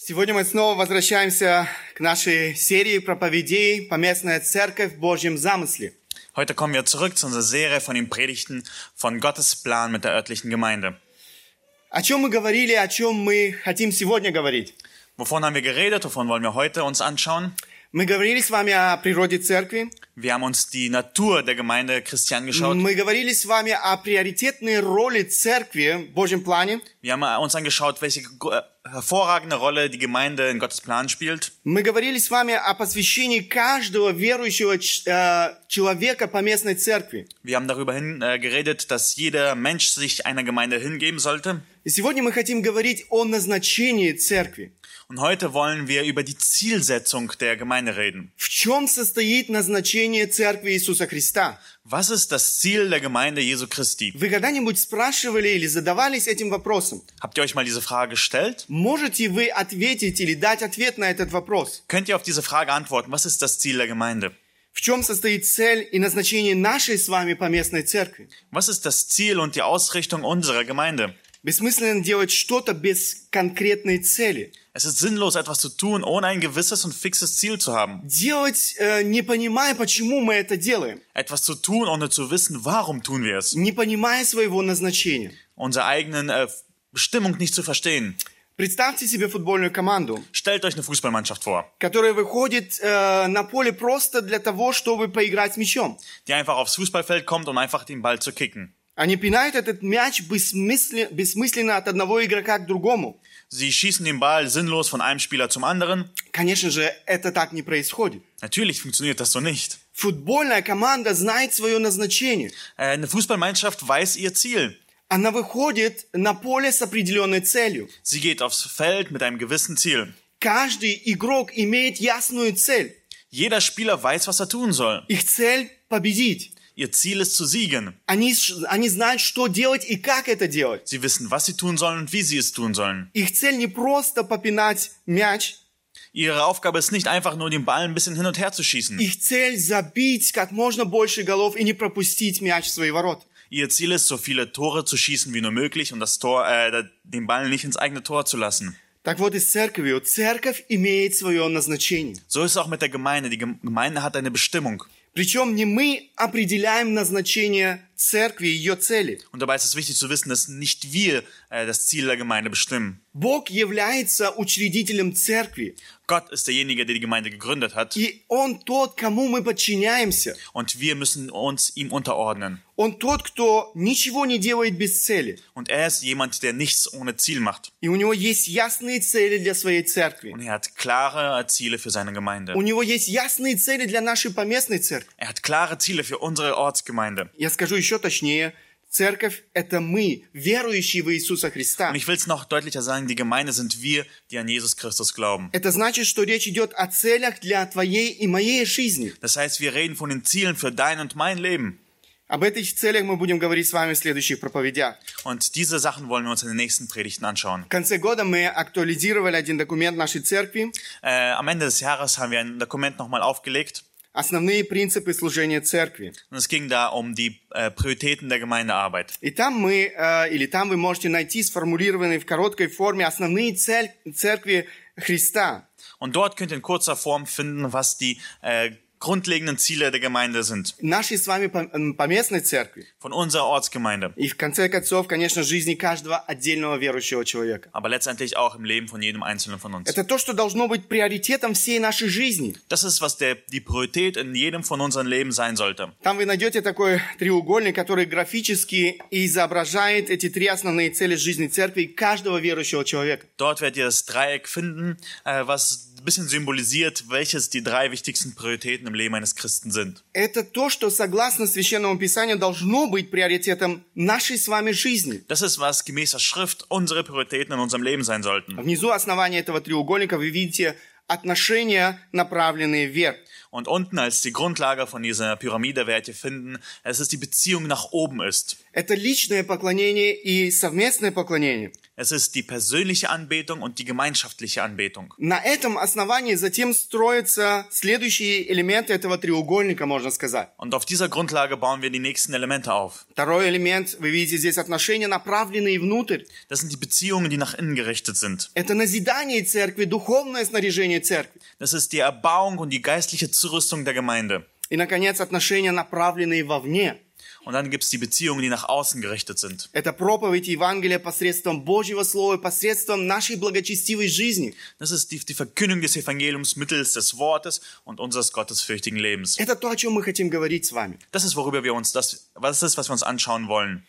Сегодня мы снова возвращаемся к нашей серии проповедей «Поместная церковь в Божьем замысле». Heute kommen wir zurück zu unserer Serie von den Predigten von Gottes Plan mit der örtlichen Gemeinde. О чем мы говорили, о чем мы хотим сегодня говорить? Wovon haben wir geredet? Wovon wollen wir heute uns anschauen? Мы говорили с вами о природе церкви, Wir haben uns die Natur der Gemeinde Christi angeschaut. мы говорили с вами о приоритетной роли церкви в Божьем плане, Wir haben uns angeschaut, welche äh, hervorragende Rolle die Gemeinde in Gottes Plan spielt. мы говорили с вами о посвящении каждого верующего э, человека поместной церкви. Wir haben darüber hin, äh, geredet, dass jeder Mensch sich einer Gemeinde hingeben sollte. И сегодня мы хотим говорить о назначении церкви. Und heute wollen wir über die Zielsetzung der Gemeinde reden. В чем состоит назначение церкви Иисуса Христа? Was ist das Ziel der Gemeinde Jesu Christi? Вы когда-нибудь спрашивали или задавались этим вопросом? Habt ihr euch mal diese Frage gestellt? Можете вы ответить или дать ответ на этот вопрос? Könnt ihr auf diese Frage antworten? Was ist das Ziel der Gemeinde? В чем состоит цель и назначение нашей с вами поместной церкви? Was ist das Ziel und die Ausrichtung unserer Gemeinde? Бессмысленно делать что-то без конкретной цели. Es ist sinnlos, etwas zu tun, ohne ein gewisses und fixes Ziel zu haben. Делать, э, не понимая, почему мы это делаем. Etwas zu tun, ohne zu wissen, warum tun wir es. Не понимая своего назначения. Unsere eigenen äh, Bestimmung nicht zu verstehen. Представьте себе футбольную команду, Stellt euch eine Fußballmannschaft vor, которая выходит э, на поле просто для того, чтобы поиграть с мячом. die einfach aufs Fußballfeld kommt, um einfach den Ball zu kicken. Они пинают этот мяч бессмысле- бессмысленно от одного игрока к другому. Sie schießen den Ball sinnlos von einem Spieler zum anderen. Конечно же, это так не происходит. Natürlich funktioniert das so nicht. Футбольная команда знает свое назначение. Äh, Eine Fußballmannschaft weiß ihr Ziel. Она выходит на поле с определенной целью. Sie geht aufs Feld mit einem gewissen Ziel. Каждый игрок имеет ясную цель. Jeder Spieler weiß, was er tun soll. Их цель – победить. Ihr Ziel ist zu siegen. Они, ш- они знают, что делать и как это делать. Sie wissen, was sie tun sollen und wie sie es tun sollen. Их цель не просто попинать мяч. Ihre Aufgabe ist nicht einfach nur den Ball ein bisschen hin und her zu schießen. Их цель – забить как можно больше голов и не пропустить мяч в свои ворота. Ihr Ziel ist, so viele Tore zu schießen wie nur möglich und das Tor, äh, den Ball nicht ins eigene Tor zu lassen. Так вот и с церковью. Церковь имеет свое назначение. So ist es auch mit der Gemeinde. Die Gem- Gemeinde hat eine Bestimmung. Причем не мы определяем назначение церкви и ее цели. Und dabei ist es wichtig zu wissen, dass nicht wir äh, das Ziel der Gemeinde bestimmen. Бог является учредителем церкви. Gott ist derjenige, der die Gemeinde gegründet hat. И Он тот, кому мы подчиняемся. Und wir müssen uns ihm unterordnen. Он тот, кто ничего не делает без цели. Und er ist jemand, der nichts ohne Ziel macht. И у него есть ясные цели для своей церкви. Und er hat klare Ziele für seine Gemeinde. У него есть ясные цели для нашей поместной церкви. Er hat klare Ziele für unsere Ortsgemeinde. Я скажу еще точнее. Церковь – это мы, верующие в Иисуса Христа. Und ich will es noch deutlicher sagen, die Gemeinde sind wir, die an Jesus Christus glauben. Это значит, что речь идет о целях для твоей и моей жизни. Das heißt, wir reden von den Zielen für dein und mein Leben. Об этих целях мы будем говорить с вами в следующих проповедях. Und diese Sachen wollen wir uns in den nächsten Predigten anschauen. В конце года мы актуализировали один документ нашей церкви Äh, am Ende des Jahres haben wir ein Dokument nochmal aufgelegt. «Основные принципы служения церкви». Es ging da um die äh, Prioritäten der Gemeindearbeit. И там мы, э, или там вы можете найти сформулированные в короткой форме основные цель церкви Христа. Und dort könnt ihr in kurzer Form finden, was die äh, grundlegenden Ziele der Gemeinde sind. Нашей с вами пом- м, поместной церкви. Von unserer Ortsgemeinde. И в конце концов, конечно, жизни каждого отдельного верующего человека. Aber letztendlich auch im Leben von jedem Einzelnen von uns. Это то, что должно быть приоритетом всей нашей жизни. Das ist, was der, die Priorität in jedem von unseren Leben sein sollte. Там вы найдете такой треугольник, который графически изображает эти три основные цели жизни церкви каждого верующего человека. Dort werdet ihr das Dreieck finden, äh, was ein bisschen symbolisiert, welches die drei wichtigsten Prioritäten im Leben eines Christen sind. Это то, что согласно Священному Писанию должно быть приоритетом нашей с вами жизни. Das ist, was gemäß der Schrift unsere Prioritäten in unserem Leben sein sollten. Внизу основания этого треугольника вы видите отношения, направленные вверх. Und unten als die Grundlage von dieser Pyramide werdet ihr finden, dass es die Beziehung nach oben ist. Это личное поклонение и совместное поклонение. Es ist die persönliche Anbetung und die gemeinschaftliche Anbetung. На этом основании затем строятся следующие элементы этого треугольника, можно сказать. Und auf dieser Grundlage bauen wir die nächsten Elemente auf. Второй элемент, вы видите здесь отношения, направленные внутрь. Das sind die Beziehungen, die nach innen gerichtet sind. Это назидание церкви, духовное снаряжение церкви. Das ist die Erbauung und die geistliche Zurüstung der Gemeinde. И, наконец, отношения, направленные вовне. Und dann gibt es die Beziehungen, die nach außen gerichtet sind. Это проповедь Евангелия посредством Божьего Слова, посредством нашей благочестивой жизни. Das ist die, die Verkündigung des Evangeliums mittels des Wortes und unseres gottesfürchtigen Lebens. Это то, о чем мы хотим говорить с вами. Das ist, worüber wir uns, das, was ist, was wir uns anschauen wollen.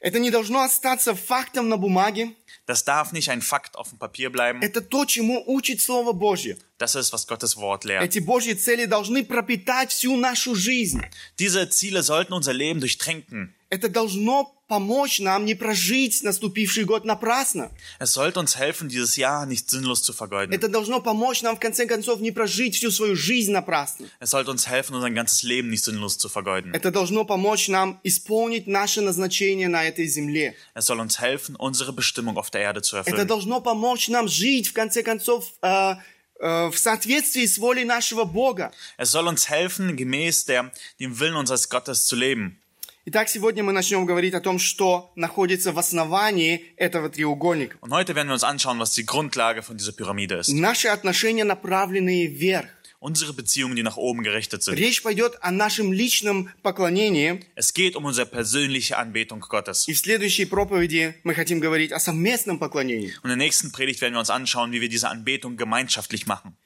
Это не должно остаться фактом на бумаге. Das darf nicht ein Fakt auf dem Papier bleiben. Это то, чему учит Слово Божье. Das ist, was Gottes Wort lehrt. Эти Божьи цели должны пропитать всю нашу жизнь. Diese Ziele sollten unser Leben durchtränken. Это должно помочь нам не прожить наступивший год напрасно. Es sollte uns helfen, dieses Jahr nicht sinnlos zu vergeuden. Это должно помочь нам, в конце концов, не прожить всю свою жизнь напрасно. Es sollte uns helfen, unser ganzes Leben nicht sinnlos zu vergeuden. Это должно помочь нам исполнить наше назначение на этой земле. Es soll uns helfen, unsere Bestimmung auf der Erde zu Это erfüllen. должно помочь нам жить, в конце концов, э, в соответствии с волей нашего Бога. Es soll uns helfen, gemäß der, dem Willen unseres Gottes zu leben. Итак, сегодня мы начнем говорить о том, что находится в основании этого треугольника. Und heute werden wir uns anschauen, was die Grundlage von dieser Pyramide ist. Наши отношения, направленные вверх. Unsere Beziehungen, die nach oben gerichtet sind. Речь пойдет о нашем личном поклонении. Es geht um unsere persönliche Anbetung Gottes. И в следующей проповеди мы хотим говорить о совместном поклонении. Und in der nächsten Predigt werden wir uns anschauen, wie wir diese Anbetung gemeinschaftlich machen.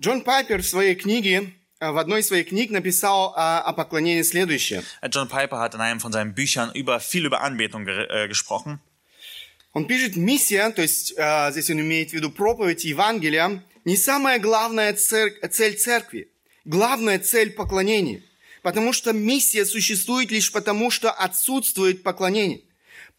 Джон Пайпер в своей книге, э, в одной из своих книг написал о, о поклонении следующее. John Piper hat in einem von seinen Büchern über viel über Anbetung äh, gesprochen. Он пишет, миссия, то есть э, здесь он имеет в виду проповедь Евангелия, не самая главная цер- цель церкви, главная цель поклонения. Потому что миссия существует лишь потому, что отсутствует поклонение.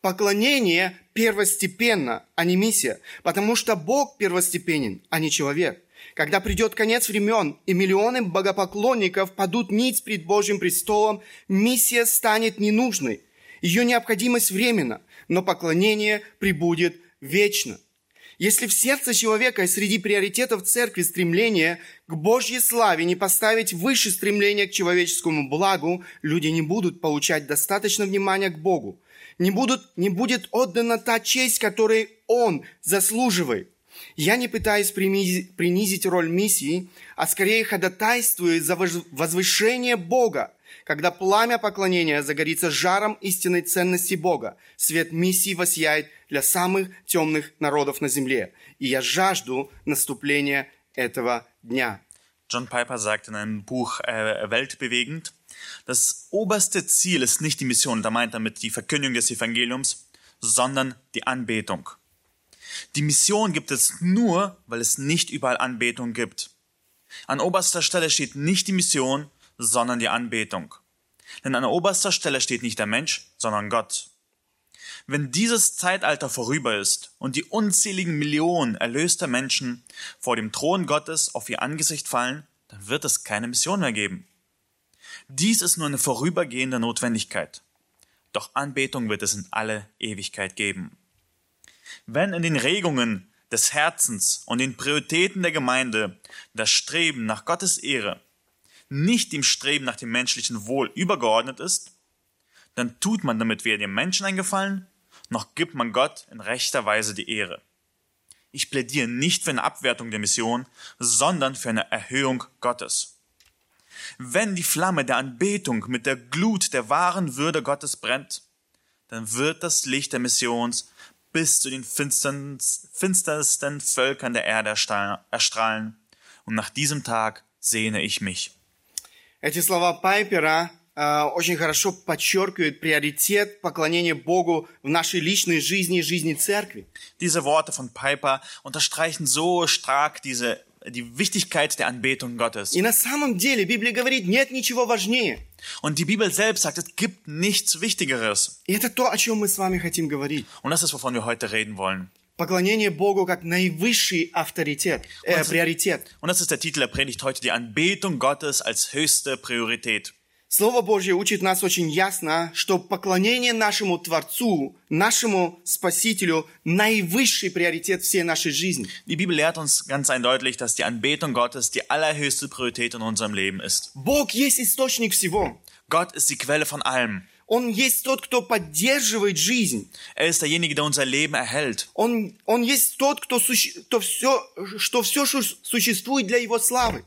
Поклонение первостепенно, а не миссия, потому что Бог первостепенен, а не человек. Когда придет конец времен, и миллионы богопоклонников падут ниц пред Божьим престолом, миссия станет ненужной. Ее необходимость временна, но поклонение прибудет вечно. Если в сердце человека среди приоритетов церкви стремление к Божьей славе не поставить выше стремления к человеческому благу, люди не будут получать достаточно внимания к Богу. Не, будут, не будет отдана та честь, которой Он заслуживает. Я не пытаюсь принизить, роль миссии, а скорее ходатайствую за воз- возвышение Бога. Когда пламя поклонения загорится жаром истинной ценности Бога, свет миссии воссияет для самых темных народов на земле. И я жажду наступления этого дня. John Piper sagt in einem Buch äh, Weltbewegend, das oberste Ziel ist nicht die Mission, er meint damit die Verkündigung des Evangeliums, sondern die Anbetung. Die Mission gibt es nur, weil es nicht überall Anbetung gibt. An oberster Stelle steht nicht die Mission, sondern die Anbetung. Denn an oberster Stelle steht nicht der Mensch, sondern Gott. Wenn dieses Zeitalter vorüber ist und die unzähligen Millionen erlöster Menschen vor dem Thron Gottes auf ihr Angesicht fallen, dann wird es keine Mission mehr geben. Dies ist nur eine vorübergehende Notwendigkeit. Doch Anbetung wird es in alle Ewigkeit geben. Wenn in den Regungen des Herzens und den Prioritäten der Gemeinde das Streben nach Gottes Ehre nicht dem Streben nach dem menschlichen Wohl übergeordnet ist, dann tut man damit weder dem Menschen einen Gefallen, noch gibt man Gott in rechter Weise die Ehre. Ich plädiere nicht für eine Abwertung der Mission, sondern für eine Erhöhung Gottes. Wenn die Flamme der Anbetung mit der Glut der wahren Würde Gottes brennt, dann wird das Licht der Missions bis zu den finstern- finstersten Völkern der Erde erstrahlen- erstrahlen. Und nach diesem Tag sehne ich mich. Эти слова Пайпера э, очень хорошо подчеркивают приоритет поклонения Богу в нашей личной жизни и жизни церкви. Diese Worte von Piper unterstreichen so stark diese, die Wichtigkeit der Anbetung Gottes. И на самом деле Библия говорит, нет ничего важнее. Und die Bibel selbst sagt, es gibt nichts Wichtigeres. И это то, о чем мы с вами хотим говорить. Und das ist, wovon wir heute reden wollen. Поклонение Богу как наивысший авторитет, э, приоритет. Und das ist der Titel der Predigt heute, die Anbetung Gottes als höchste Priorität. Слово Божье учит нас очень ясно, что поклонение нашему Творцу, нашему Спасителю – наивысший приоритет всей нашей жизни. Die Bibel lehrt uns ganz eindeutig, dass die Anbetung Gottes die allerhöchste Priorität in unserem Leben ist. Бог есть источник всего. Gott ist die Quelle von allem. Он есть тот, кто поддерживает жизнь. Er ist derjenige, der unser Leben erhält. Он, он есть тот, кто, суще- кто все, что все существует для Его славы.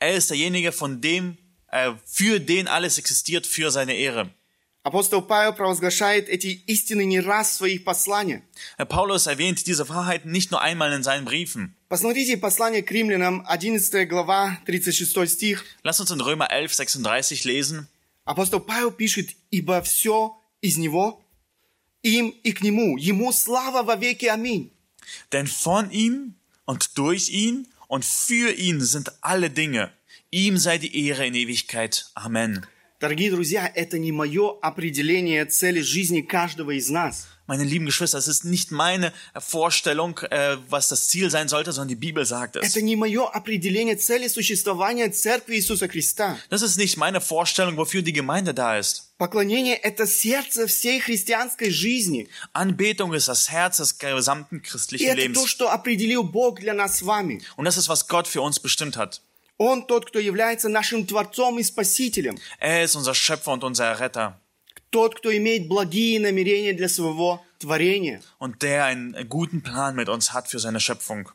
Er ist derjenige, von dem, für den alles existiert, für seine Ehre. Апостол Павел провозглашает эти истины не раз в своих посланиях. Herr Paulus erwähnt diese Wahrheiten nicht nur einmal in seinen Briefen. Посмотрите послание к римлянам, 11 глава, 36 стих. Lass uns in Römer 11, 36 lesen. Апостол Павел пишет, «Ибо все из Него, им и к Нему, Ему слава во веки. Аминь». Denn von ihm und durch ihn und für ihn sind alle Dinge. Ihm sei die Ehre in Ewigkeit. Amen. Дорогие друзья, это не мое определение цели жизни каждого из нас. Meine lieben Geschwister, es ist nicht meine Vorstellung, äh, was das Ziel sein sollte, sondern die Bibel sagt es. Это не мое определение цели существования Церкви Иисуса Христа. Das ist nicht meine Vorstellung, wofür die Gemeinde da ist. Поклонение – это сердце всей христианской жизни. Anbetung ist das Herz des gesamten И christlichen это то, Lebens. что определил Бог для нас с вами. Und das ist, was Gott für uns bestimmt hat. Он тот, кто является нашим Творцом и Спасителем. Er ist unser Schöpfer und unser Retter. Тот, кто имеет благие намерения для своего творения. Und der einen guten Plan mit uns hat für seine Schöpfung.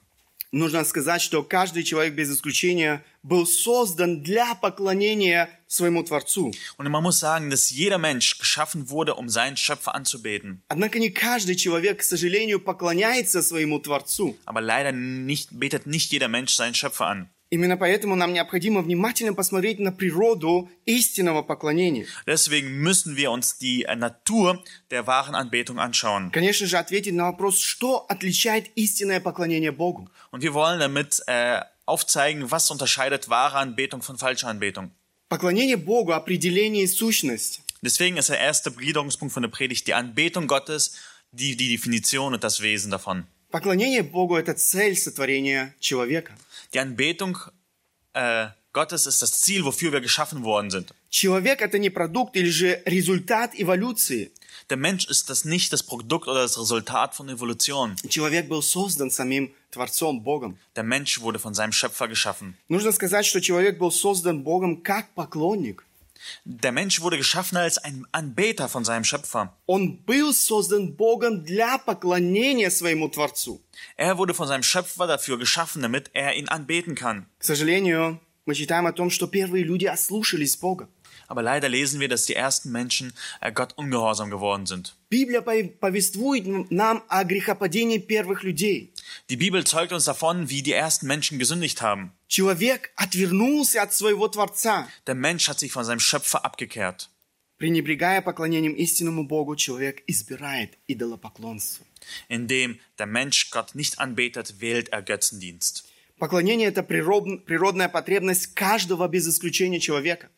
Нужно сказать, что каждый человек без исключения был создан для поклонения своему Творцу. Und man muss sagen, dass jeder Mensch geschaffen wurde, um seinen Schöpfer anzubeten. Однако не каждый человек, к сожалению, поклоняется своему Творцу. Aber leider nicht, betet nicht jeder Mensch seinen Schöpfer an. Именно поэтому нам необходимо внимательно посмотреть на природу истинного поклонения. Deswegen müssen wir uns die äh, Natur der wahren Anbetung anschauen. Конечно же, ответить на вопрос, что отличает истинное поклонение Богу. Und wir wollen damit äh, aufzeigen, was unterscheidet wahre Anbetung von falscher Anbetung. Поклонение Богу – определение и сущность. Deswegen ist der erste Gliederungspunkt von der Predigt die Anbetung Gottes, die, die Definition und das Wesen davon. Поклонение Богу – это цель сотворения человека. Die Anbetung äh, Gottes ist das Ziel, wofür wir geschaffen worden sind. Человек – это не продукт или же результат эволюции. Der Mensch ist das nicht das Produkt oder das Resultat von Evolution. Человек был создан самим Творцом, Богом. Der Mensch wurde von seinem Schöpfer geschaffen. Нужно сказать, что человек был создан Богом как поклонник. Der Mensch wurde geschaffen als ein Anbeter von seinem Schöpfer. Он был создан Богом для поклонения своему Творцу. Er wurde von seinem Schöpfer dafür geschaffen, damit er ihn anbeten kann. К сожалению, мы читаем о том, что первые люди ослушались Бога. Aber leider lesen wir, dass die ersten Menschen äh, Gott ungehorsam geworden sind. Библия пов- повествует нам о грехопадении первых людей. Die Bibel zeugt uns davon, wie die ersten Menschen gesündigt haben. Человек отвернулся от своего Творца. Der Mensch hat sich von seinem Schöpfer abgekehrt. Пренебрегая поклонением истинному Богу, человек избирает идолопоклонство. Indem der Mensch Gott nicht anbetet, wählt er Götzendienst. Поклонение – это природ- природная потребность каждого без исключения человека.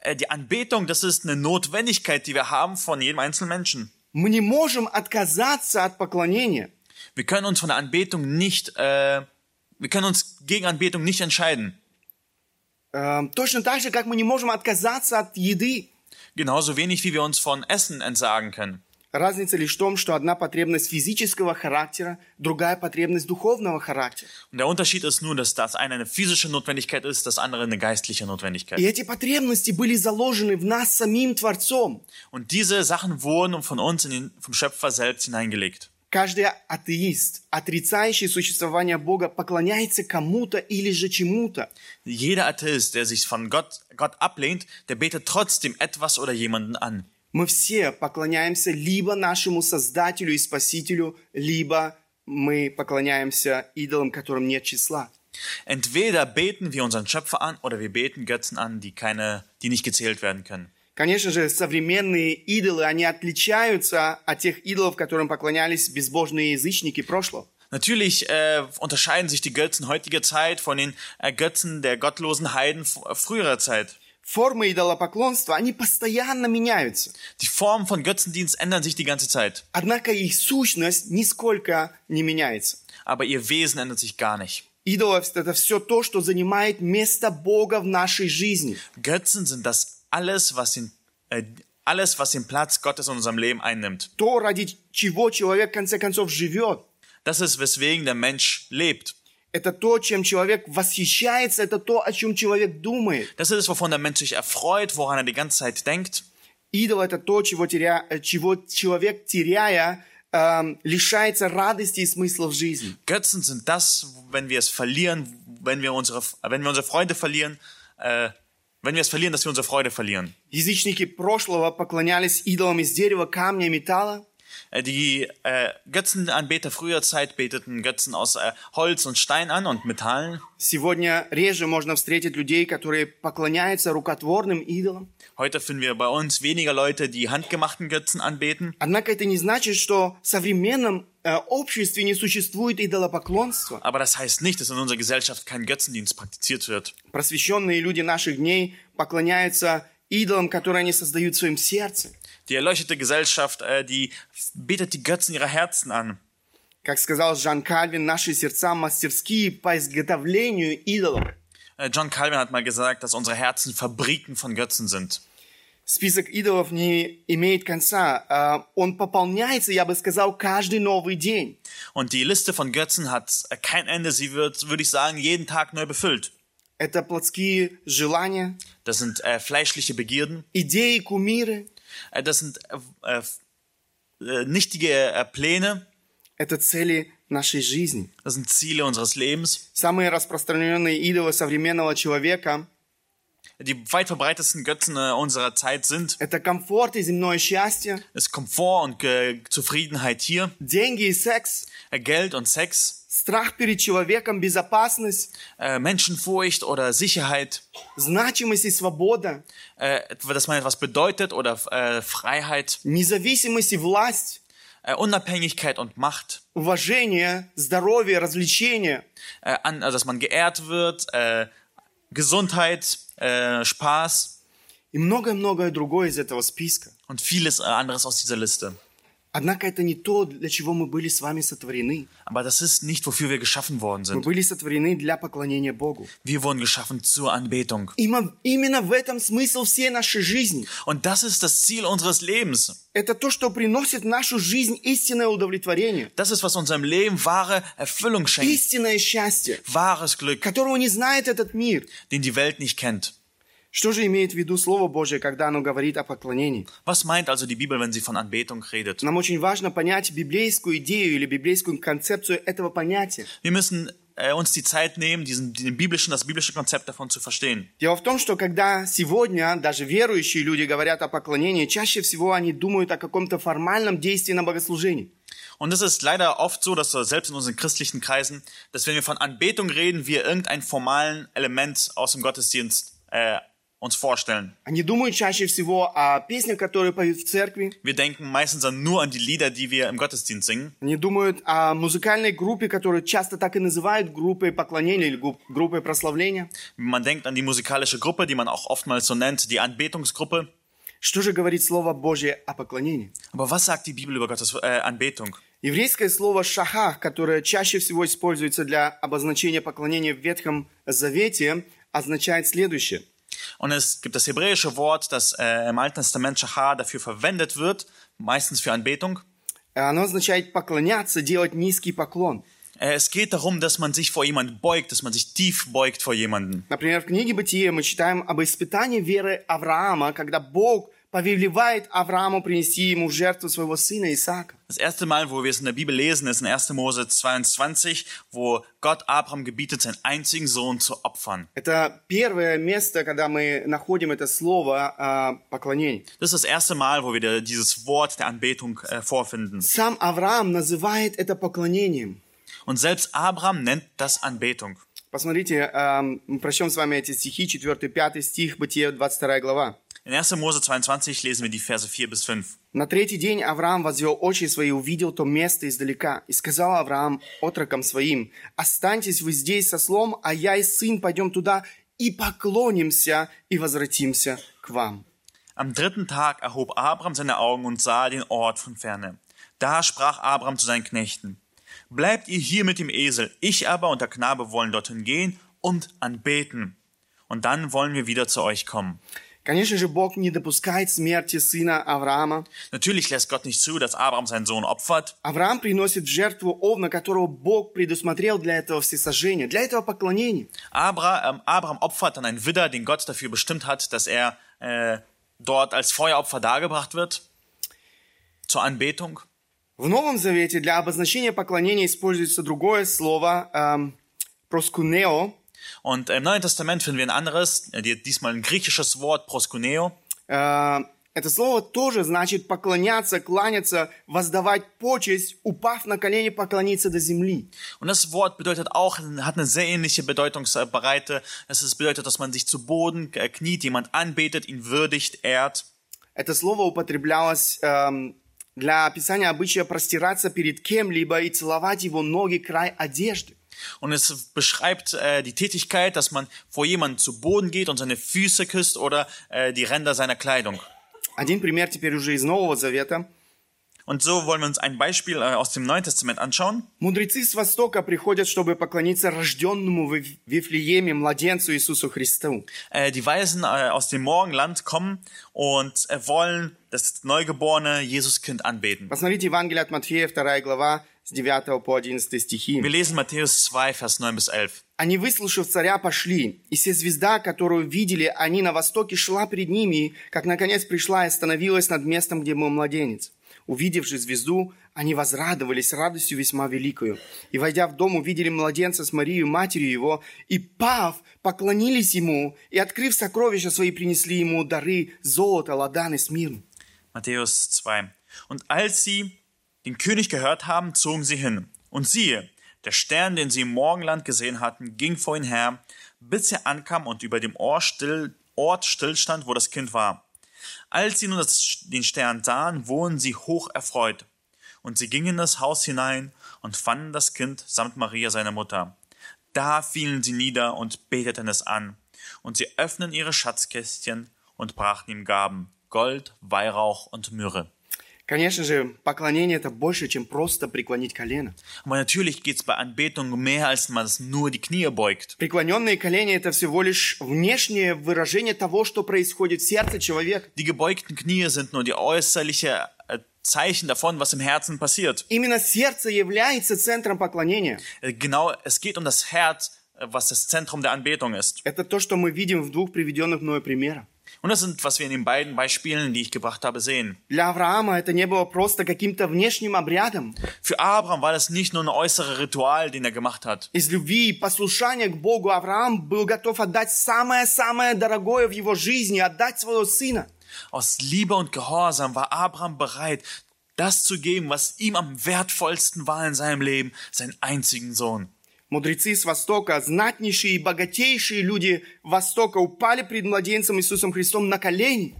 Äh, Die Anbetung, das ist eine Notwendigkeit, die wir haben von jedem einzelnen Menschen. Мы не можем отказаться от поклонения. Wir können uns von der Anbetung nicht, äh, wir können uns gegen Anbetung nicht entscheiden. Эм, точно так же, как мы не можем отказаться от еды. Genauso wenig, wie wir uns von Essen entsagen können. Разница лишь в том, что одна потребность физического характера, другая потребность духовного характера. Und der Unterschied ist nur, dass das eine eine physische Notwendigkeit ist, das andere eine geistliche Notwendigkeit. И эти потребности были заложены в нас самим Творцом. Und diese Sachen wurden von uns in den, vom Schöpfer selbst hineingelegt. Каждый атеист, отрицающий существование Бога, поклоняется кому-то или же чему-то. Jeder Atheist, der sich von Gott, Gott ablehnt, der betet trotzdem etwas oder jemanden an. Мы все поклоняемся либо нашему Создателю и Спасителю, либо мы поклоняемся идолам, которым нет числа. Entweder beten wir unseren Schöpfer an oder wir beten Götzen an, die keine, die nicht gezählt werden können. Конечно же, современные идолы, они отличаются от тех идолов, которым поклонялись безбожные язычники прошлого. Natürlich äh, unterscheiden sich die Götzen heutiger Zeit von den äh, Götzen der gottlosen Heiden früherer Zeit. Формы идолопоклонства, они постоянно меняются. Die Formen von Götzendienst ändern sich die ganze Zeit, Однако их сущность нисколько не меняется. aber ihr Wesen ändert sich gar nicht. Идолов – это все то, что занимает место Бога в нашей жизни. Götzen sind das alles, was den, äh, alles, was den Platz Gottes in unserem Leben einnimmt. То, ради чего человек в конце концов живет. Das ist, weswegen der Mensch lebt. Это то, чем человек восхищается, это то, о чем человек думает. Das ist es, wovon der Mensch sich erfreut, woran er die ganze Zeit denkt. Идол это то, чего, теря... э, чего человек, теряя, эм, лишается радости и смысла в жизни. Götzen sind das, wenn wir es verlieren, wenn wir unsere, wenn wir unsere Freude verlieren, äh, wenn wir es verlieren, dass wir unsere Freude verlieren. Язычники прошлого поклонялись идолам из дерева, камня и металла. Äh, Die äh, Götzenanbeter früher Zeit beteten Götzen aus äh, Holz und Stein an und Metallen. Сегодня реже можно встретить людей, которые поклоняются рукотворным идолам. Heute finden wir bei uns weniger Leute, die handgemachten Götzen anbeten. Однако это не значит, что в современном э, обществе не существует идолопоклонства. Aber das heißt nicht, dass in unserer Gesellschaft kein Götzendienst praktiziert wird. Просвещенные люди наших дней поклоняются идолам, которые они создают в своем сердце. Die erleuchtete Gesellschaft, äh, die betet die Götzen ihrer Herzen an. Как сказал Жан Кальвин, наши сердца мастерские по изготовлению идолов. Äh, John Calvin hat mal gesagt, dass unsere Herzen Fabriken von Götzen sind. Список идолов не имеет конца. А, Он пополняется, я бы сказал, каждый новый день. Und die Liste von Götzen hat äh, kein Ende. Sie wird, würde ich sagen, jeden Tag neu befüllt. Это плотские желания, Das sind äh, fleischliche Begierden. идеи, кумиры. Äh, das sind äh, äh, nichtige äh, Pläne. Это цели нашей жизни. Das sind Ziele unseres Lebens. Самые распространенные идолы современного человека Die weit verbreitetsten Götzen äh, unserer Zeit sind – это комфорт и земное счастье, ist Komfort und äh, Zufriedenheit hier, деньги и секс, äh, Geld und Sex, страх перед человеком, безопасность, äh, Menschenfurcht oder Sicherheit, значимость и свобода, äh, dass man etwas bedeutet oder äh, Freiheit, независимость и власть, äh, Unabhängigkeit und Macht, уважение, здоровье, развлечение. äh, an, also dass man geehrt wird, äh, Gesundheit, äh, Spaß и многое-многое другое из этого списка. und vieles äh, anderes aus dieser Liste. Однако это не то, для чего мы были с вами сотворены. Aber das ist nicht, wofür wir geschaffen worden Мы sind. были сотворены для поклонения Богу. Wir wurden geschaffen zur Anbetung. Има- Именно в этом смысл всей нашей жизни. Und das ist das Ziel unseres Lebens. Это то, что приносит в нашу жизнь истинное удовлетворение, Das ist, was unserem Leben wahre Erfüllung schenkt, истинное счастье, wahres Glück, которого не знает этот мир. den die Welt nicht kennt. Что же имеет в виду Слово Божье, когда оно говорит о поклонении? Was meint also die Bibel, wenn sie von Anbetung redet? Нам очень важно понять библейскую идею или библейскую концепцию этого понятия. Wir müssen äh, uns die Zeit nehmen, diesen, den biblischen, das biblische Konzept davon zu verstehen. Дело в том, что когда сегодня даже верующие люди говорят о поклонении, чаще всего они думают о каком-то формальном действии на богослужении. Und es ist leider oft so, dass selbst in unseren christlichen Kreisen, dass wenn wir von Anbetung reden, wir irgendein formalen Element aus dem Gottesdienst äh, uns vorstellen. Они думают чаще всего о песнях, которые поют в церкви. Wir denken meistens nur an die Lieder, die wir im Gottesdienst singen. Они думают о музыкальной группе, которую часто так и называют группой поклонения или гру- группой прославления. Man denkt an die musikalische Gruppe, die man auch oftmals so nennt, die Anbetungsgruppe. Что же говорит Слово Божье о поклонении? Aber was sagt die Bibel über Gottes äh, Anbetung? Еврейское слово «шахах», которое чаще всего используется для обозначения поклонения в Ветхом Завете, означает следующее. Und es gibt das hebräische Wort, das äh, im Alten Testament Shachar dafür verwendet wird, meistens für Anbetung. Оно означает поклоняться, делать низкий поклон. Äh, es geht darum, dass man sich vor jemand beugt, dass man sich tief beugt vor jemanden. Например, в книге Бытия мы читаем об испытании веры Авраама, когда Бог повелевает Аврааму принести ему в жертву своего сына Исаака. Das erste Mal, wo wir es in der Bibel lesen, ist in 1. Mose 22, wo Gott Abraham gebietet, seinen einzigen Sohn zu opfern. Это первое место, когда мы находим это слово э, поклонение. Das ist das erste Mal, wo wir dieses Wort der Anbetung äh, vorfinden. Сам Авраам называет это поклонением. Und selbst Abraham nennt das Anbetung. Посмотрите, э, мы прочтем с вами эти стихи, 4-5 стих, Бытие, 22 глава. In 1. Mose 22 lesen wir die Verse 4 bis 5. На третий день Авраам возвел очи свои и увидел то место издалека. И сказал Авраам отрокам своим, «Останьтесь вы здесь со слом, а я и сын пойдем туда и поклонимся и возвратимся к вам». Am dritten Tag erhob Abraham seine Augen und sah den Ort von ferne. Da sprach Abraham zu seinen Knechten, Bleibt ihr hier mit dem Esel, ich aber und der Knabe wollen dorthin gehen und anbeten. Und dann wollen wir wieder zu euch kommen. Конечно же, Бог не допускает смерти сына Авраама. Natürlich lässt Gott nicht zu, dass Abraham seinen Sohn opfert. Авраам приносит в жертву овна, которого Бог предусмотрел для этого всесожжения, для этого поклонения. Abra, ähm, Abraham opfert dann einen Widder, den Gott dafür bestimmt hat, dass er äh, dort als Feueropfer dargebracht wird. Zur Anbetung. В Новом Завете для обозначения поклонения используется другое слово эм, проскунео. Und im Neuen Testament finden wir ein anderes, äh, die- diesmal ein griechisches Wort, proskuneo. Э, это слово тоже значит поклоняться, кланяться, воздавать почесть, упав на колени, поклониться до земли. Und das Wort bedeutet auch, hat eine sehr ähnliche Bedeutungsbreite. Es bedeutet, dass man sich zu Boden äh, kniet, jemand anbetet, ihn würdigt, ehrt. Это слово употреблялось эм, для описания обычая простираться перед кем-либо и целовать его ноги, край одежды. Und es beschreibt äh, die Tätigkeit, dass man vor jemandem zu Boden geht und seine Füße küsst oder äh, die Ränder seiner Kleidung. Один пример теперь уже из Нового Завета. Und so wollen wir uns ein Beispiel äh, aus dem Neuen Testament anschauen. Мудрецы с Востока приходят, чтобы поклониться рожденному в Вифлееме младенцу Иисусу Христу. Äh, die Weisen äh, aus dem Morgenland kommen und äh, wollen das neugeborene Jesuskind anbeten. Посмотрите Евангелие от Матфея, 2 глава, с 9 по 11 стихи. Wir lesen Matthäus 2, Vers 9 bis 11. Они, выслушав царя, пошли, и все звезда, которую видели они на востоке, шла перед ними, как наконец пришла и остановилась над местом, где был младенец. Увидевши звезду, они возрадовались радостью весьма великою. И, войдя в дом, увидели младенца с Марией, матерью его, и, пав, поклонились ему, и, открыв сокровища свои, принесли ему дары, золото, ладан и смирн. Matthäus 2. Und als sie den König gehört haben, zogen sie hin. Und siehe, der Stern, den sie im Morgenland gesehen hatten, ging vor ihnen her, bis er ankam und über dem Ort, still, Ort stillstand, wo das Kind war. Als sie nun das, den Stern sahen, wurden sie hoch erfreut. Und sie gingen in das Haus hinein und fanden das Kind samt Maria, seiner Mutter. Da fielen sie nieder und beteten es an. Und sie öffnen ihre Schatzkästchen und brachten ihm Gaben, Gold, Weihrauch und Myrrhe. Конечно же, поклонение – это больше, чем просто преклонить колено. Aber natürlich geht es bei Anbetung mehr, als man es nur die Knie beugt. Преклоненные колени – это всего лишь внешнее выражение того, что происходит в сердце человека. Die gebeugten Knie sind nur die äußerliche äh, Zeichen davon, was im Herzen passiert. Именно сердце является центром поклонения. Äh, Genau, es geht um das Herz, äh, was das Zentrum der Anbetung ist. Это то, что мы видим в двух приведенных мною примерах. Und das sind, was wir in den beiden Beispielen, die ich gebracht habe, sehen. Для Авраама это не было просто каким-то внешним обрядом. Für Abraham war das nicht nur ein äußeres Ritual, den er gemacht hat. Из любви и послушания к Богу Авраам был готов отдать самое-самое дорогое в его жизни, отдать своего сына. Aus Liebe und Gehorsam war Abraham bereit, das zu geben, was ihm am wertvollsten war in seinem Leben, seinen einzigen Sohn. Мудрецы с Востока, знатнейшие и богатейшие люди Востока упали пред младенцем Иисусом Христом на колени.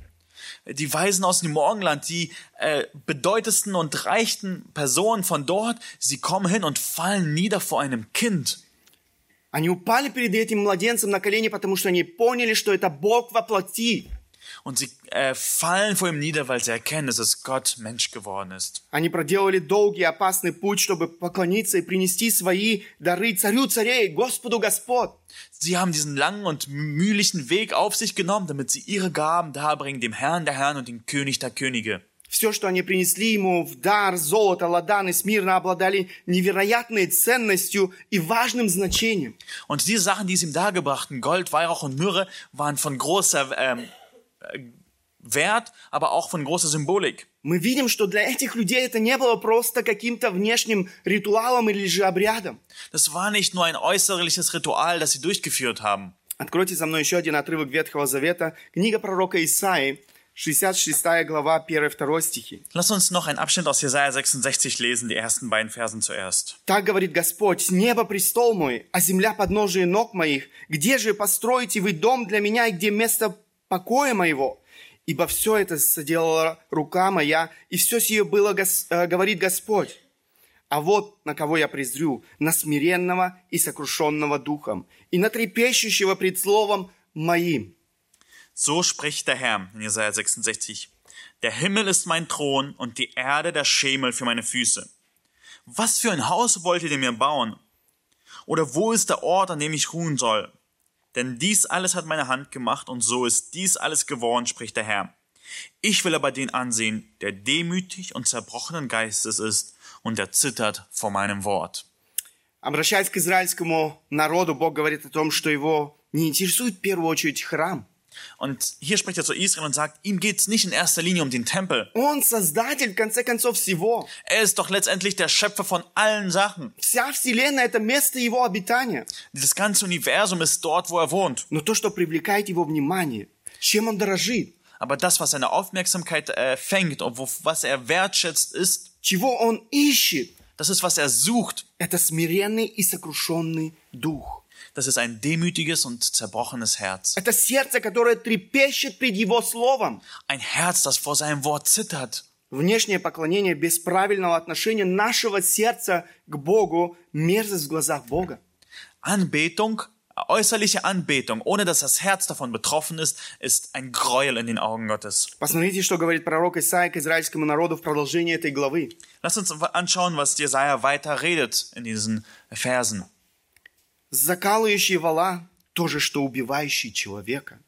Die Weisen aus dem Morgenland, die äh, bedeutendsten und reichsten Personen von dort, sie kommen hin und fallen nieder vor einem Kind. Они упали перед этим младенцем на колени, потому что они поняли, что это Бог во плоти. Und sie äh, fallen vor ihm nieder, weil sie erkennen, dass es Gott Mensch geworden ist. Они проделали долгий и опасный путь, чтобы поклониться и принести свои дары царю царей, Господу Господ. Sie haben diesen langen und mühlichen Weg auf sich genommen, damit sie ihre Gaben darbringen, dem Herrn der Herren und dem König der Könige. Все, что они принесли ему в дар, золото, ладан и смирно, обладали невероятной ценностью и важным значением. Und diese Sachen, die sie ihm dargebrachten, Gold, Weihrauch und Myrrhe, waren von großer ähm, äh, Wert, aber auch von großer Symbolik. Мы видим, что для этих людей это не было просто каким-то внешним ритуалом или же обрядом. Das war nicht nur ein äußerliches Ritual, das sie durchgeführt haben. Откройте со мной еще один отрывок Ветхого Завета. Книга пророка Исаии, 66 глава, 1-2 стихи. Lass uns noch einen Abschnitt aus Jesaja 66 lesen, die ersten beiden Versen zuerst. Так говорит Господь, небо престол мой, а земля подножие ног моих. Где же построите вы дом для меня и где место покоя моего? Ибо все это соделала рука моя, и все сие было, гос- э, говорит Господь. А вот на кого я презрю, на смиренного и сокрушенного духом, и на трепещущего пред словом моим. So spricht der Herr Jesaja 66. Der Himmel ist mein Thron und die Erde der Schemel für meine Füße. Was für ein Haus wollt ihr mir bauen? Oder wo ist der Ort, an dem ich ruhen soll? Denn dies alles hat meine Hand gemacht und so ist dies alles geworden, spricht der Herr. Ich will aber den ansehen, der demütig und zerbrochenen Geistes ist und der zittert vor meinem Wort. Обращаясь к израильскому народу, Бог говорит о том, что его не интересует в первую очередь храм. Und hier spricht er zu Israel und sagt, ihm geht's nicht in erster Linie um den Tempel. Он создатель, в конце концов, всего. Er ist doch letztendlich der Schöpfer von allen Sachen. Вся Вселенная – это место его обитания. Dieses ganze Universum ist dort, wo er wohnt. Но то, что привлекает его внимание, чем он дорожит, Aber das, was seine Aufmerksamkeit äh, fängt und wo, was er wertschätzt, ist, чего он ищет, das ist, was er sucht. это смиренный и сокрушенный дух. Das ist ein demütiges und zerbrochenes Herz. Это сердце, которое трепещет пред его словом. Ein Herz, das vor seinem Wort zittert. Внешнее поклонение без правильного отношения нашего сердца к Богу – мерзость в глазах Бога. Anbetung, äußerliche Anbetung, ohne dass das Herz davon betroffen ist, ist ein Gräuel in den Augen Gottes. Посмотрите, что говорит пророк Исаия к израильскому народу в продолжении этой главы. Lass uns anschauen, was Jesaja weiter redet in diesen Versen. Закалывающий вала – то же, что убивающий человека.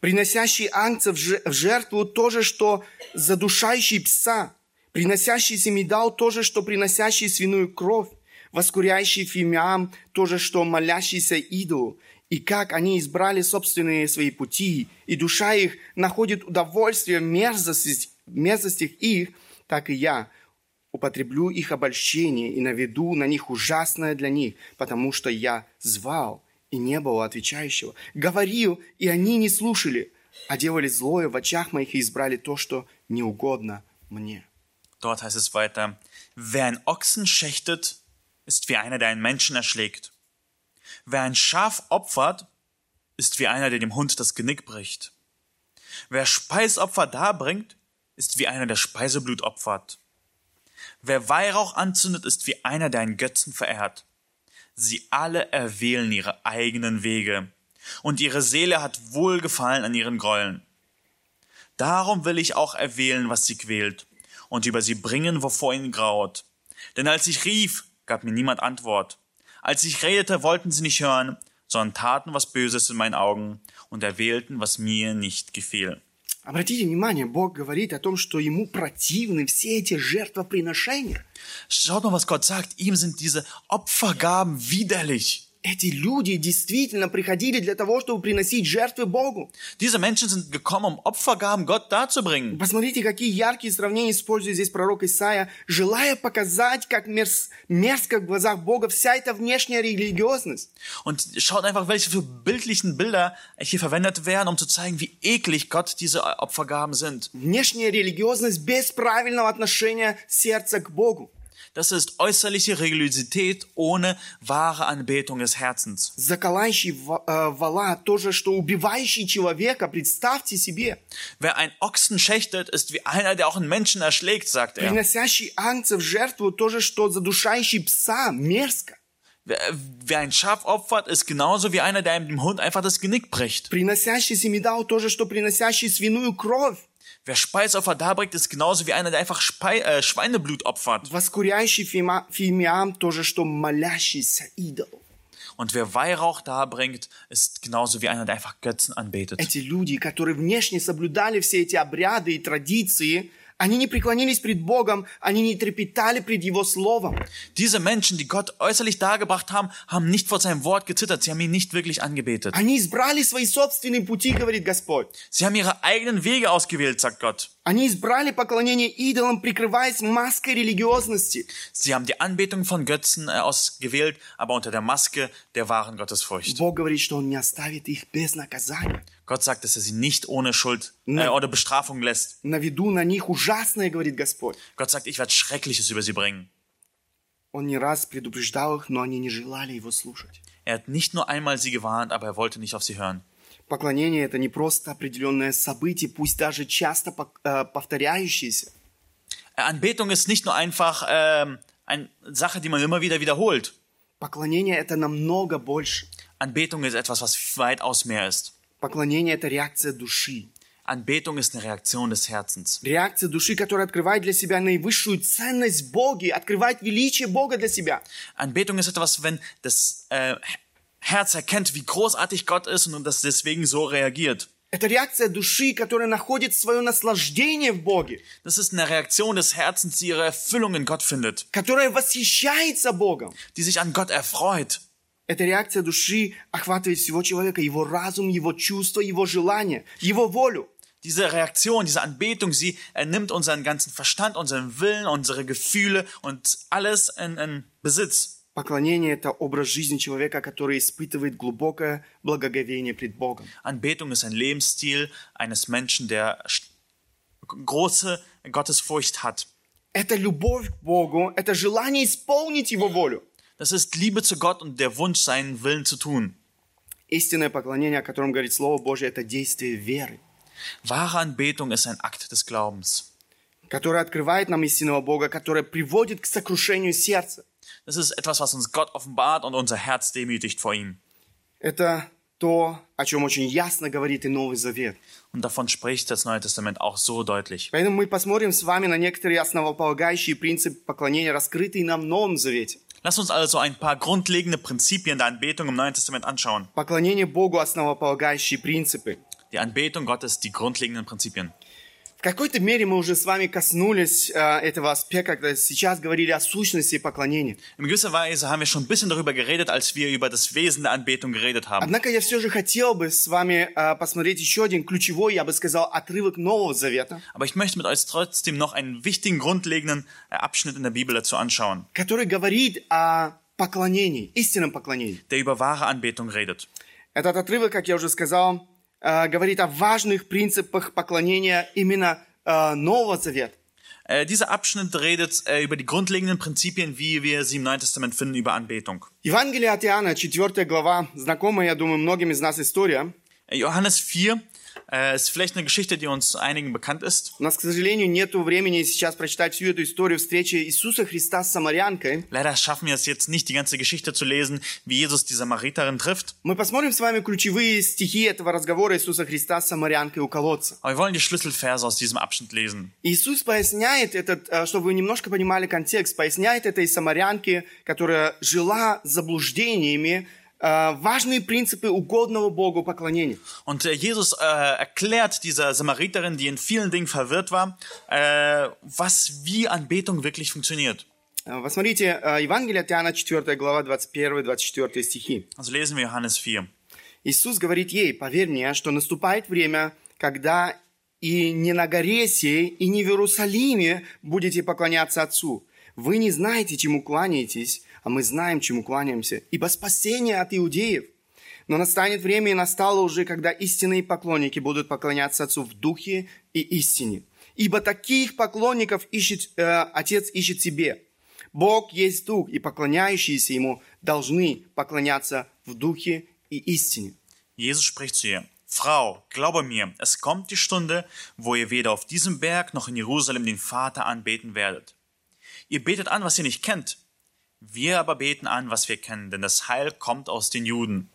Приносящий ангца в же- в жертву – то же, что задушающий пса. Приносящий семидал – то же, что приносящий свиную кровь. Воскуряющий фимиам – то же, что молящийся идолу. И как они избрали собственные свои пути, и душа их находит удовольствие в мерзостях их, так и я употреблю их обольщение и наведу на них ужасное для них, потому что я звал, и не было отвечающего. Говорил, и они не слушали, а делали злое в очах моих и избрали то, что неугодно мне. Dort heißt es weiter, wer einen Ochsen schächtet, ist wie einer, der einen Menschen erschlägt. Wer ein Schaf opfert, ist wie einer, der dem Hund das Genick bricht. Wer Speisopfer darbringt, ist wie einer, der Speiseblut opfert. Wer Weihrauch anzündet, ist wie einer, der einen Götzen verehrt. Sie alle erwählen ihre eigenen Wege, und ihre Seele hat Wohlgefallen an ihren Gräueln. Darum will ich auch erwählen, was sie quält, und über sie bringen, wovor ihnen graut. Denn als ich rief, gab mir niemand Antwort. Als ich redete, wollten sie nicht hören, sondern taten was Böses in meinen Augen und erwählten, was mir nicht gefiel. Обратите внимание, Бог говорит о том, что ему противны все эти жертвоприношения. Schaut mal, was Gott sagt. Ihm sind diese Opfergaben widerlich. Эти люди действительно приходили для того, чтобы приносить жертвы Богу. Diese Menschen sind gekommen, um Opfergaben Gott darzubringen. Посмотрите, какие яркие сравнения использует здесь пророк Исаия, желая показать, как мерз- мерзко в глазах Бога вся эта внешняя религиозность. Und schaut einfach, welche für bildlichen Bilder hier verwendet werden, um zu zeigen, wie eklig Gott diese Opfergaben sind. Внешняя религиозность без правильного отношения сердца к Богу. Das ist äußerliche Religiosität ohne wahre Anbetung des Herzens. Заколающий ва- э, вала, то же, что убивающий человека, представьте себе. Wer einen Ochsen schächtet, ist wie einer, der auch einen Menschen erschlägt, sagt er. Приносящий ангца в жертву, то же, что задушающий пса, мерзко. Wer, wer ein Schaf opfert, ist genauso wie einer, der dem Hund einfach das Genick bricht. Приносящий семидал, то же, что приносящий свиную кровь. Wer Speisopfer darbringt, ist genauso wie einer, der einfach Spei äh, Schweineblut opfert. Воскуряющий фима- фимиам, то же, что молящийся идолу. Und wer Weihrauch darbringt, ist genauso wie einer, der einfach Götzen anbetet. Эти люди, которые внешне соблюдали все эти обряды и традиции, они не преклонились пред Богом, они не трепетали пред Его Словом. Diese Menschen, die Gott äußerlich dargebracht haben, haben nicht vor seinem Wort gezittert. Sie haben ihn nicht wirklich angebetet. Они избрали свои собственные пути, говорит Господь. Sie haben ihre eigenen Wege ausgewählt, sagt Gott. Они избрали поклонение идолам, прикрываясь маской религиозности. Sie haben die Anbetung von Götzen äh, ausgewählt, aber unter der Maske der wahren Gottesfurcht. Бог говорит, что Он не оставит их без наказания. Gott sagt, dass er sie nicht ohne Schuld äh, oder Bestrafung lässt. На виду на них ужасное, говорит Господь. Gott sagt, ich werde Schreckliches über sie bringen. Он не раз предупреждал их, но они не желали Его слушать. Er hat nicht nur einmal sie gewarnt, aber er wollte nicht auf sie hören. Поклонение – это не просто определенное событие, пусть даже часто пок- э, повторяющееся. Äh, Anbetung ist nicht nur einfach ähm, eine Sache, die man immer wieder wiederholt. Поклонение – это намного больше. Anbetung ist etwas, was weitaus mehr ist. Поклонение – это реакция души. Anbetung ist eine Reaktion des Herzens. Реакция души, которая открывает для себя наивысшую ценность в Боге, открывает величие Бога для себя. Anbetung ist etwas, wenn das äh, Herz erkennt, wie großartig Gott ist und das deswegen so reagiert. Это реакция души, которая находит свое наслаждение в Боге, Das ist eine Reaktion des Herzens, die ihre Erfüllung in Gott findet, которая восхищается Богом. die sich an Gott erfreut. Эта реакция души охватывает всего человека, его разум, его чувства, его желания, его волю. Diese Reaktion, diese Anbetung, sie nimmt unseren ganzen Verstand, unseren Willen, unsere Gefühle und alles in, in Besitz. Поклонение – это образ жизни человека, который испытывает глубокое благоговение пред Богом. Anbetung ist ein Lebensstil eines Menschen, der große Gottesfurcht hat. Это любовь к Богу, это желание исполнить Его волю. Das ist Liebe zu Gott und der Wunsch, seinen Willen zu tun. Истинное поклонение, о котором говорит Слово Божье, это действие веры, Wahre Anbetung ist ein Akt des Glaubens. которое открывает нам истинного Бога, которое приводит к сокрушению сердца. Das ist etwas, was uns Gott offenbart und unser Herz demütigt vor ihm. Это то, о чем очень ясно говорит и Новый Завет. Und davon spricht das Neue Testament auch so deutlich. Поэтому мы посмотрим с вами на некоторые основополагающие принципы поклонения, раскрытые нам в Новом Завете. Lass uns also ein paar grundlegende Prinzipien der Anbetung im Neuen Testament anschauen. Die Anbetung Gottes, die grundlegenden Prinzipien. Какой-то мере мы уже с вами коснулись э, этого аспекта, когда сейчас говорили о сущности поклонения. In gewisser Weise haben wir schon ein bisschen darüber geredet, als wir über das Wesen der Anbetung geredet haben. Однако я все же хотел бы с вами э, посмотреть еще один ключевой, я бы сказал, отрывок Нового Завета, Aber ich möchte mit euch trotzdem noch einen wichtigen, grundlegenden äh, Abschnitt in der Bibel dazu anschauen, который говорит о поклонении, истинном поклонении. der über wahre Anbetung redet. Этот отрывок, как я уже сказал, э, говорит о важных принципах поклонения именно э, Нового Завета. Äh, dieser Abschnitt redet äh, über die grundlegenden Prinzipien, wie wir sie im Neuen Testament finden, über Anbetung. Евангелие от Иоанна, 4 глава, знакомая, я думаю, многим из нас история. Äh, Johannes 4 äh, ist vielleicht eine Geschichte, die uns einigen bekannt ist. У нас, к сожалению, нет времени сейчас прочитать всю эту историю встречи Иисуса Христа с самарянкой. Leider schaffen wir es jetzt nicht, die ganze Geschichte zu lesen, wie Jesus die Samariterin trifft. Мы посмотрим с вами ключевые стихи этого разговора Иисуса Христа с самарянкой у колодца. Aber wir wollen die Schlüsselverse aus diesem Abschnitt lesen. Иисус поясняет этот, э, чтобы вы немножко понимали контекст, поясняет этой самарянке, которая жила заблуждениями, важные принципы угодного Богу поклонения. Und äh, Jesus äh, erklärt dieser Samariterin, die in vielen Dingen verwirrt war, äh, was wie Anbetung wirklich funktioniert. Э, Посмотрите, э, Евангелие от Иоанна, 4 глава, 21-24 стихи. Also lesen wir Johannes 4. Иисус говорит ей, поверь мне, что наступает время, когда и не на горе сей, и не в Иерусалиме будете поклоняться Отцу. Вы не знаете, чему кланяетесь, а мы знаем, чему кланяемся, ибо спасение от иудеев. Но настанет время, и настало уже, когда истинные поклонники будут поклоняться Отцу в духе и истине. Ибо таких поклонников ищет, э, Отец ищет себе. Бог есть Дух, и поклоняющиеся Ему должны поклоняться в Духе и истине. Jesus spricht zu ihr, Frau, glaube mir, es kommt die Stunde, wo ihr weder auf diesem Berg noch in Jerusalem den Vater anbeten werdet. Ihr betet an, was ihr nicht kennt. Wir aber beten an, was wir kennen, denn das Heil kommt aus den Juden.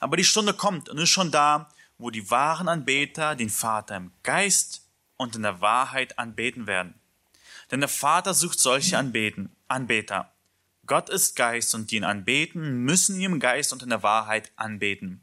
Aber die Stunde kommt und ist schon da, wo die wahren Anbeter den Vater im Geist und in der Wahrheit anbeten werden. Denn der Vater sucht solche Anbeten, Anbeter. Gott ist Geist und die ihn anbeten, müssen ihn im Geist und in der Wahrheit anbeten.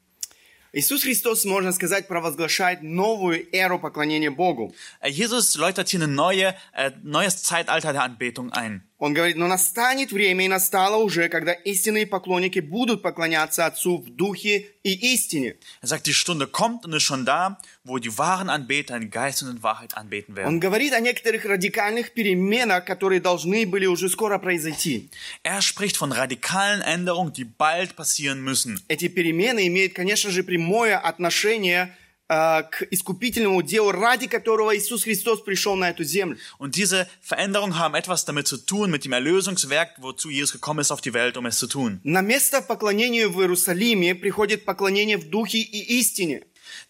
Иисус Христос, можно сказать, провозглашает новую эру поклонения Богу. Äh, Jesus läutert hier ein neue, äh, neues Zeitalter der Anbetung ein. Он говорит, но настанет время, и настало уже, когда истинные поклонники будут поклоняться Отцу в Духе и истине. Er sagt, die Stunde kommt und ist schon da, wo die wahren Anbeter in Geist und in Wahrheit anbeten werden. Он говорит о некоторых радикальных переменах, которые должны были уже скоро произойти. Er spricht von radikalen Änderungen, die bald passieren müssen. Эти перемены имеют, конечно же, прямое отношение э, к искупительному делу, ради которого Иисус Христос пришел на эту землю. Und diese Veränderungen haben etwas damit zu tun, mit dem Erlösungswerk, wozu Jesus gekommen ist auf die Welt, um es zu tun. На место поклонению в Иерусалиме приходит поклонение в Духе и истине.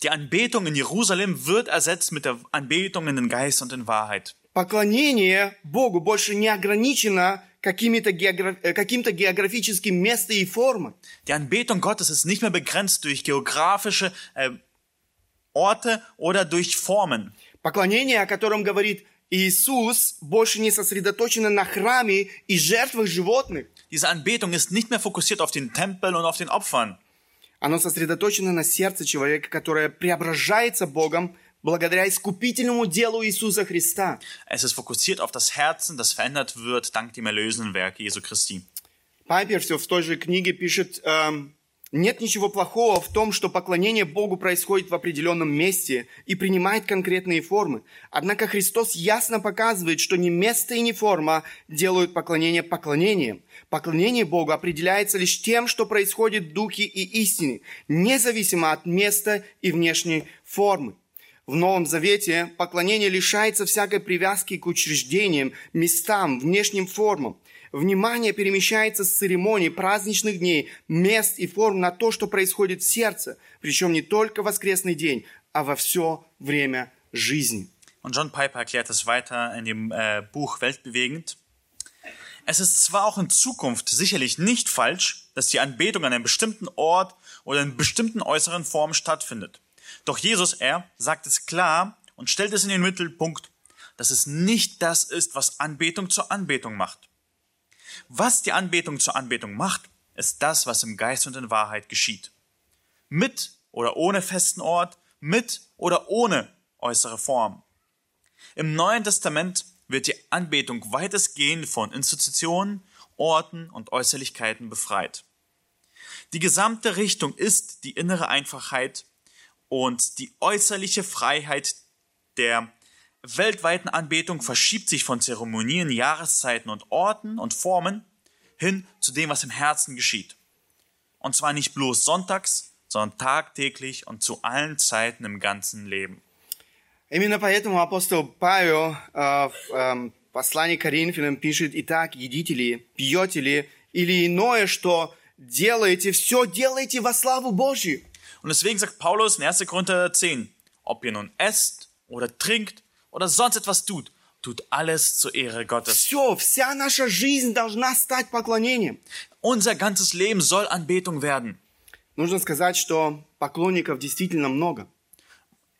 Die Anbetung in Jerusalem wird ersetzt mit der Anbetung in den Geist und in Wahrheit. Поклонение Богу больше не ограничено какими-то географ- э, каким-то географическим местом и формой. Die Anbetung Gottes ist nicht mehr begrenzt durch geografische äh, Orte oder durch Formen. Поклонение, о котором говорит Иисус больше не сосредоточен на храме и жертвах животных. Diese Anbetung ist nicht mehr fokussiert auf den Tempel und auf den Opfern. Оно сосредоточено на сердце человека, которое преображается Богом благодаря искупительному делу Иисуса Христа. Es ist fokussiert auf das Herzen, das verändert wird dank dem erlösenden Werk Jesu Christi. Пайпер все в той же книге пишет, эм, нет ничего плохого в том, что поклонение Богу происходит в определенном месте и принимает конкретные формы. Однако Христос ясно показывает, что не место и не форма делают поклонение поклонением. Поклонение Богу определяется лишь тем, что происходит в духе и истине, независимо от места и внешней формы. В Новом Завете поклонение лишается всякой привязки к учреждениям, местам, внешним формам. Внимание перемещается с церемоний, праздничных дней, мест и форм на то, что происходит в сердце, причем не только в воскресный день, а во все время жизни. Und John Piper erklärt es weiter in dem äh, Buch Weltbewegend. Es ist zwar auch in Zukunft sicherlich nicht falsch, dass die Anbetung an einem bestimmten Ort oder in bestimmten äußeren Formen stattfindet. Doch Jesus, er sagt es klar und stellt es in den Mittelpunkt, dass es nicht das ist, was Anbetung zur Anbetung macht. Was die Anbetung zur Anbetung macht, ist das, was im Geist und in Wahrheit geschieht. Mit oder ohne festen Ort, mit oder ohne äußere Form. Im Neuen Testament wird die Anbetung weitestgehend von Institutionen, Orten und Äußerlichkeiten befreit. Die gesamte Richtung ist die innere Einfachheit und die äußerliche Freiheit der weltweiten Anbetung verschiebt sich von Zeremonien, Jahreszeiten und Orten und Formen hin zu dem, was im Herzen geschieht. Und zwar nicht bloß sonntags, sondern tagtäglich und zu allen Zeiten im ganzen Leben. Именно поэтому апостол Павел э, в э, послании к Коринфянам пишет, «Итак, едите ли, пьете ли, или иное, что делаете, все делайте во славу Божью». Und deswegen sagt Paulus in 1. Korinther 10, ob ihr nun esst oder trinkt oder sonst etwas tut, tut alles zur Ehre Gottes. Все, вся наша жизнь должна стать поклонением. Unser ganzes Leben soll Anbetung werden. Нужно сказать, что поклонников действительно много.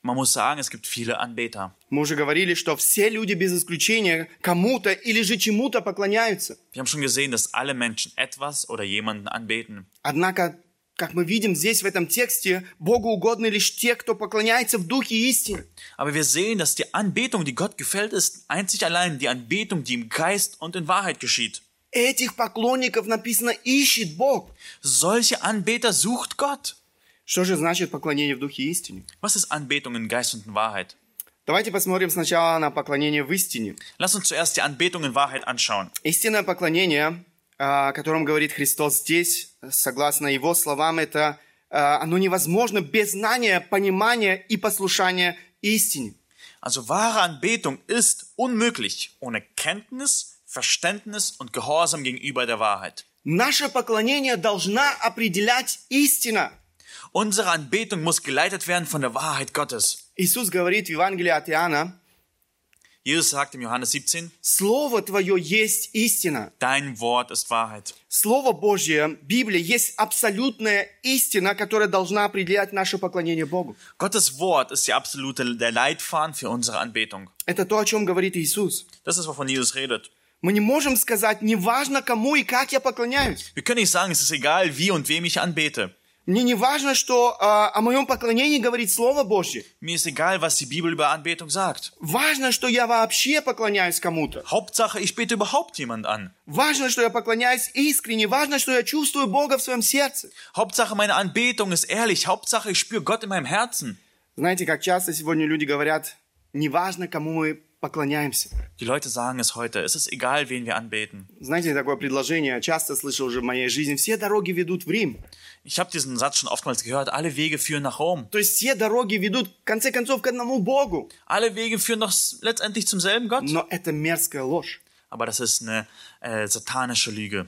Man muss sagen, es gibt viele Anbeter. Мы уже говорили, что все люди без исключения кому-то или же чему-то поклоняются. Wir haben schon gesehen, dass alle Menschen etwas oder jemanden anbeten. Однако, как мы видим здесь в этом тексте, Богу угодны лишь те, кто поклоняется в духе истины. Aber wir sehen, dass die Anbetung, die Gott gefällt, ist einzig allein die Anbetung, die im Geist und in Wahrheit geschieht. Этих поклонников написано ищет Бог. Solche Anbeter sucht Gott. Что же значит поклонение в духе истины? Was ist Anbetung in Geist und in Wahrheit? Давайте посмотрим сначала на поклонение в истине. Lass uns zuerst die Anbetung in Wahrheit anschauen. Истинное поклонение, а, о котором говорит Христос здесь, согласно Его словам, это а, оно невозможно без знания, понимания и послушания истине. Also wahre Anbetung ist unmöglich ohne Kenntnis, Verständnis und Gehorsam gegenüber der Wahrheit. Наше поклонение должна определять истина. Unsere Anbetung muss geleitet werden von der Wahrheit Gottes. Иисус говорит в Евангелии от Иоанна, Jesus sagt im Johannes 17, Слово Твое есть истина. dein Wort ist Wahrheit. Слово Божье, Библия, есть абсолютная истина, которая должна определять наше поклонение Богу. Gottes Wort ist die absolute der Leitfaden für unsere Anbetung. Это то, о чем говорит Иисус. Das ist, wovon Jesus redet. Мы не можем сказать, неважно кому и как я поклоняюсь. Wir können nicht sagen, es ist egal, wie und wem ich anbete. Мне не важно, что э, о моем поклонении говорит Слово Божье. Mir ist egal, was die Bibel über Anbetung sagt. Важно, что я вообще поклоняюсь кому-то. Hauptsache, ich bete überhaupt jemand an. Важно, что я поклоняюсь искренне. Важно, что я чувствую Бога в своем сердце. Hauptsache, meine Anbetung ist ehrlich. Hauptsache, ich spüre Gott in meinem Herzen. Знаете, как часто сегодня люди говорят, неважно, кому мы поклоняемся. Die Leute sagen es heute. Es ist egal, wen wir anbeten. Знаете, такое предложение, часто слышал уже в моей жизни, все дороги ведут в Рим. Ich habe diesen Satz schon oftmals gehört. Alle Wege führen nach Rom. То есть все дороги ведут, в конце концов, к одному Богу. Alle Wege führen doch s- letztendlich zum selben Gott. Но это мерзкая ложь. Aber das ist eine äh, satanische Lüge.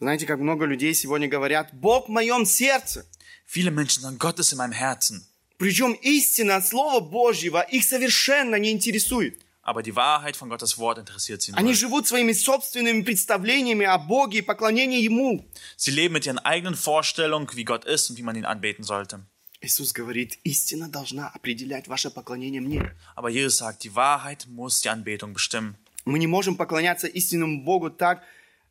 Знаете, как много людей сегодня говорят, Бог в моем сердце. Viele Menschen sagen, Gott ist in meinem Herzen. Причем истина от Слова Божьего их совершенно не интересует. Aber die Wahrheit von Gottes Wort interessiert sie Они nur. живут своими собственными представлениями о Боге и поклонении Ему. Sie leben mit ihren eigenen Vorstellungen, wie Gott ist und wie man ihn anbeten sollte. Иисус говорит, истина должна определять ваше поклонение мне. Aber Jesus sagt, die Wahrheit muss die Anbetung bestimmen. Мы не можем поклоняться истинному Богу так,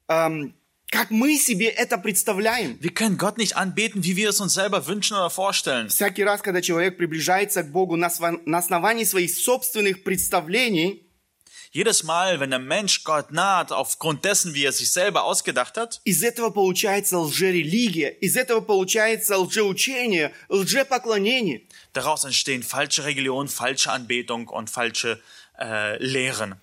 эм, как мы себе это представляем. Wir können Gott nicht anbeten, wie wir es uns selber wünschen oder vorstellen. Всякий раз, когда человек приближается к Богу на, основании своих собственных представлений, Jedes Mal, wenn der Mensch Gott naht, aufgrund dessen, wie er sich selber ausgedacht hat, из этого получается лжерелигия, из этого получается лжеучение, лжепоклонение. daraus entstehen falsche Religion, falsche Anbetung und falsche äh, Lehren.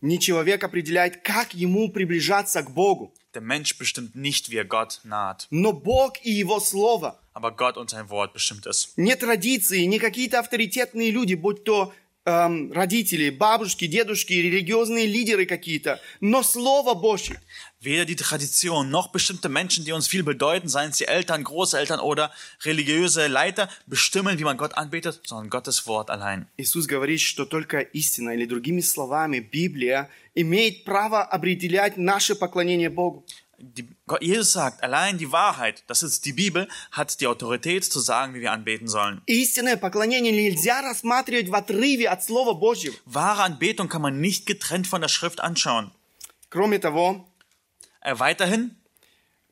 Не человек определяет, как ему приближаться к Богу, Der Mensch bestimmt nicht, wie er Gott naht, но Бог и Его Слово. aber Gott und sein Wort bestimmt es. Не традиции, не какие-то авторитетные люди, будь то эм, родители, бабушки, дедушки, религиозные лидеры какие-то, но Слово Божье. Weder die Tradition noch bestimmte Menschen, die uns viel bedeuten, seien es die Eltern, Großeltern oder religiöse Leiter, bestimmen, wie man Gott anbetet, sondern Gottes Wort allein. Иисус говорит, что только истина, или другими словами, Библия, имеет право определять наше поклонение Богу. Die, Gott, Jesus sagt, allein die Wahrheit, das ist die Bibel, hat die Autorität zu sagen, wie wir anbeten sollen. Истинное поклонение нельзя рассматривать в отрыве от Слова Божьего. Wahre Anbetung kann man nicht getrennt von der Schrift anschauen. Кроме того, Äh, weiterhin,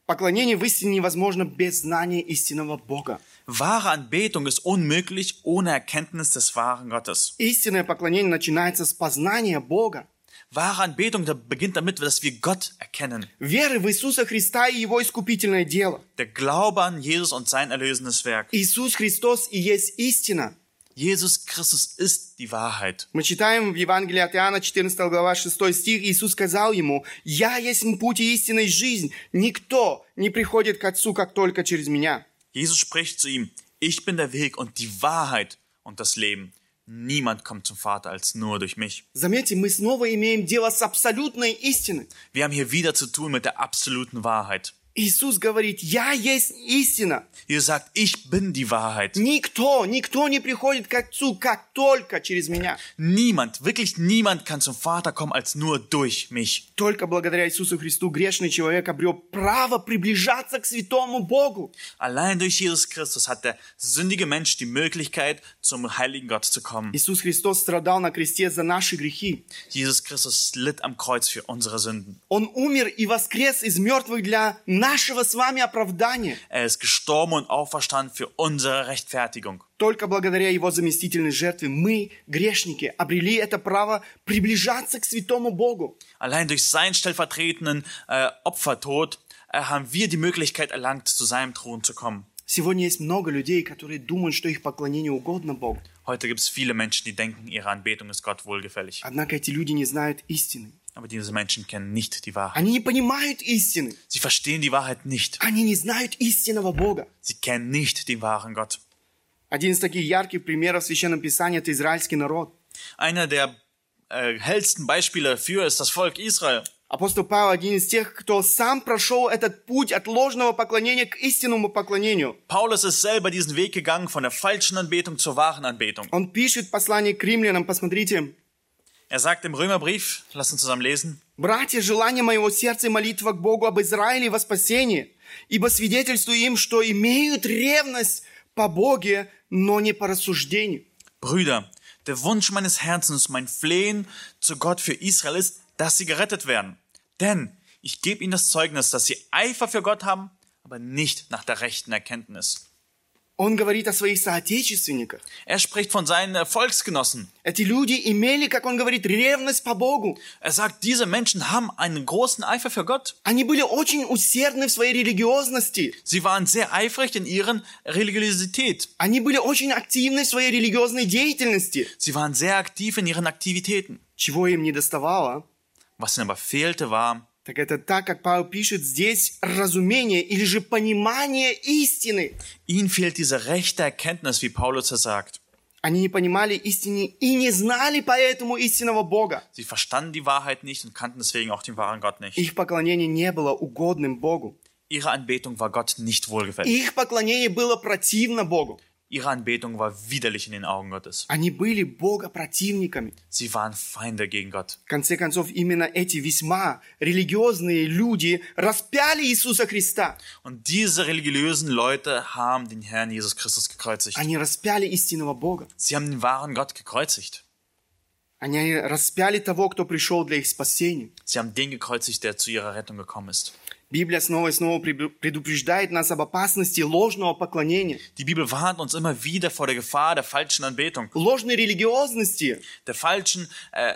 поклонение в истине невозможно без знания истинного Бога. wahre Anbetung ist unmöglich ohne Erkenntnis des wahren Gottes. Истинное поклонение начинается с познания Бога. Wahre Anbetung beginnt damit, dass wir Gott erkennen. Веры в Иисуса Христа и Его искупительное дело. Der Glaube an Jesus und sein erlösendes Werk. Иисус Христос и есть истина. Jesus Christus ist die Wahrheit. Мы читаем в Евангелии от Иоанна, 14 глава, 6 стих, Иисус сказал ему, «Я есть путь и истина и жизнь. Никто не приходит к Отцу, как только через меня». Jesus spricht zu ihm, ich bin der Weg und die Wahrheit und das Leben. Niemand kommt zum Vater als nur durch mich. Заметьте, мы снова имеем дело с абсолютной истиной. Wir haben hier wieder zu tun mit der absoluten Wahrheit. Иисус говорит, «Я есть истина». Jesus sagt, ich bin die Wahrheit. Никто, никто не приходит к Отцу, как только через меня. Niemand, wirklich niemand kann zum Vater kommen als nur durch mich. Только благодаря Иисусу Христу грешный человек обрел право приближаться к святому Богу. Allein durch Jesus Christus hat der sündige Mensch die Möglichkeit, zum heiligen Gott zu kommen. Иисус Христос страдал на кресте за наши грехи. Jesus Christus litt am Kreuz für unsere Sünden. Он умер и воскрес из мертвых для нашего с вами оправдания. Er ist gestorben und auferstanden für unsere Rechtfertigung. Только благодаря Его заместительной жертве мы, грешники, обрели это право приближаться к святому Богу. Allein durch seinen stellvertretenden äh, Opfertod äh, haben wir die Möglichkeit erlangt, zu seinem Thron zu kommen. Сегодня есть много людей, которые думают, что их поклонение угодно Богу. Heute gibt es viele Menschen, die denken, ihre Anbetung ist Gott wohlgefällig. Однако эти люди не знают истины. Aber diese Menschen kennen nicht die Wahrheit. Они не понимают истины. Sie verstehen die Wahrheit nicht. Они не знают истинного Бога. Sie kennen nicht den wahren Gott. Один из таких ярких примеров в Священном Писании – это израильский народ. Einer der äh, hellsten Beispiele dafür ist das Volk Israel. Апостол Павел один из тех, кто сам прошел этот путь от ложного поклонения к истинному поклонению. Paulus ist selber diesen Weg gegangen von der falschen Anbetung zur wahren Anbetung. Он пишет послание к римлянам, посмотрите. Er sagt im Römerbrief, lass uns zusammen lesen, «Братья, желание моего сердца и молитва к Богу об Израиле во спасение, ибо свидетельствую им, что имеют ревность по Боге, но не по рассуждению». Brüder, der Wunsch meines Herzens, mein Flehen zu Gott für Israel ist, dass sie gerettet werden. Denn ich gebe ihnen das Zeugnis, dass sie Eifer für Gott haben, aber nicht nach der rechten Erkenntnis. Он говорит о своих соотечественниках. Er spricht von seinen äh, Volksgenossen. Эти люди имели, как он говорит, ревность по Богу. Er sagt, diese Menschen haben einen großen Eifer für Gott. Они были очень усердны в своей религиозности. Sie waren sehr eifrig in ihren Religiosität. Они были очень активны в своей религиозной деятельности. Sie waren sehr aktiv in ihren Aktivitäten. Чего им не доставало, Was ihnen aber fehlte, war, так это так, как Павел пишет здесь, разумение или же понимание истины. ihnen fehlt diese rechte Erkenntnis, wie Paulus es sagt. Они не понимали истины и не знали поэтому истинного Бога. Sie verstanden die Wahrheit nicht und kannten deswegen auch den wahren Gott nicht. Их поклонение не было угодным Богу. Ihre Anbetung war Gott nicht wohlgefällig. Их поклонение было противно Богу. Ihre Anbetung war widerlich in den Augen Gottes. Они были богопротивниками. Sie waren Feinde gegen Gott. В конце концов, именно эти весьма религиозные люди распяли Иисуса Христа. Und diese religiösen Leute haben den Herrn Jesus Christus gekreuzigt. Они распяли истинного Бога. Sie haben den wahren Gott gekreuzigt. Они распяли того, кто пришел для их спасения. Sie haben den gekreuzigt, der zu ihrer Rettung gekommen ist. Библия снова и снова предупреждает нас об опасности ложного поклонения, Die Bibel warnt uns immer wieder vor der Gefahr der falschen Anbetung, ложной религиозности. der falschen äh,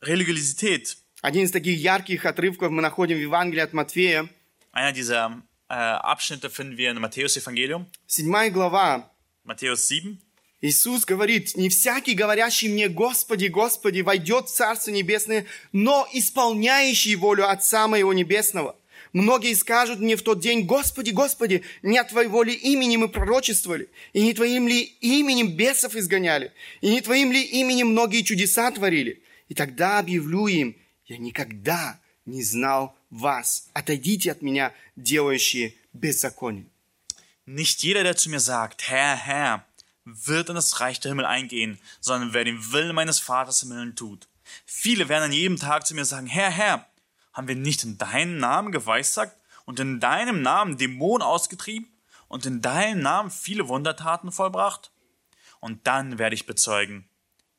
Religiosität. Один из таких ярких отрывков мы находим в Евангелии от Матфея, Einer dieser äh, Abschnitte finden wir in Matthäus Evangelium, 7 глава. Matthäus 7. Иисус говорит, «Не всякий, говорящий мне, Господи, Господи, войдет в Царство Небесное, но исполняющий волю Отца Моего Небесного. Многие скажут мне в тот день, Господи, Господи, не от Твоего ли имени мы пророчествовали, и не Твоим ли именем бесов изгоняли, и не Твоим ли именем многие чудеса творили? И тогда объявлю им, я никогда не знал вас. Отойдите от меня, делающие беззаконие». Nicht jeder, der zu mir sagt, Herr, Herr, wird in das Reich der Himmel eingehen, sondern wer den Willen meines Vaters im Himmel tut. Viele werden an jedem Tag zu mir sagen, Herr, Herr, haben wir nicht in deinem Namen geweissagt und in deinem Namen Dämonen ausgetrieben und in deinem Namen viele Wundertaten vollbracht? Und dann werde ich bezeugen,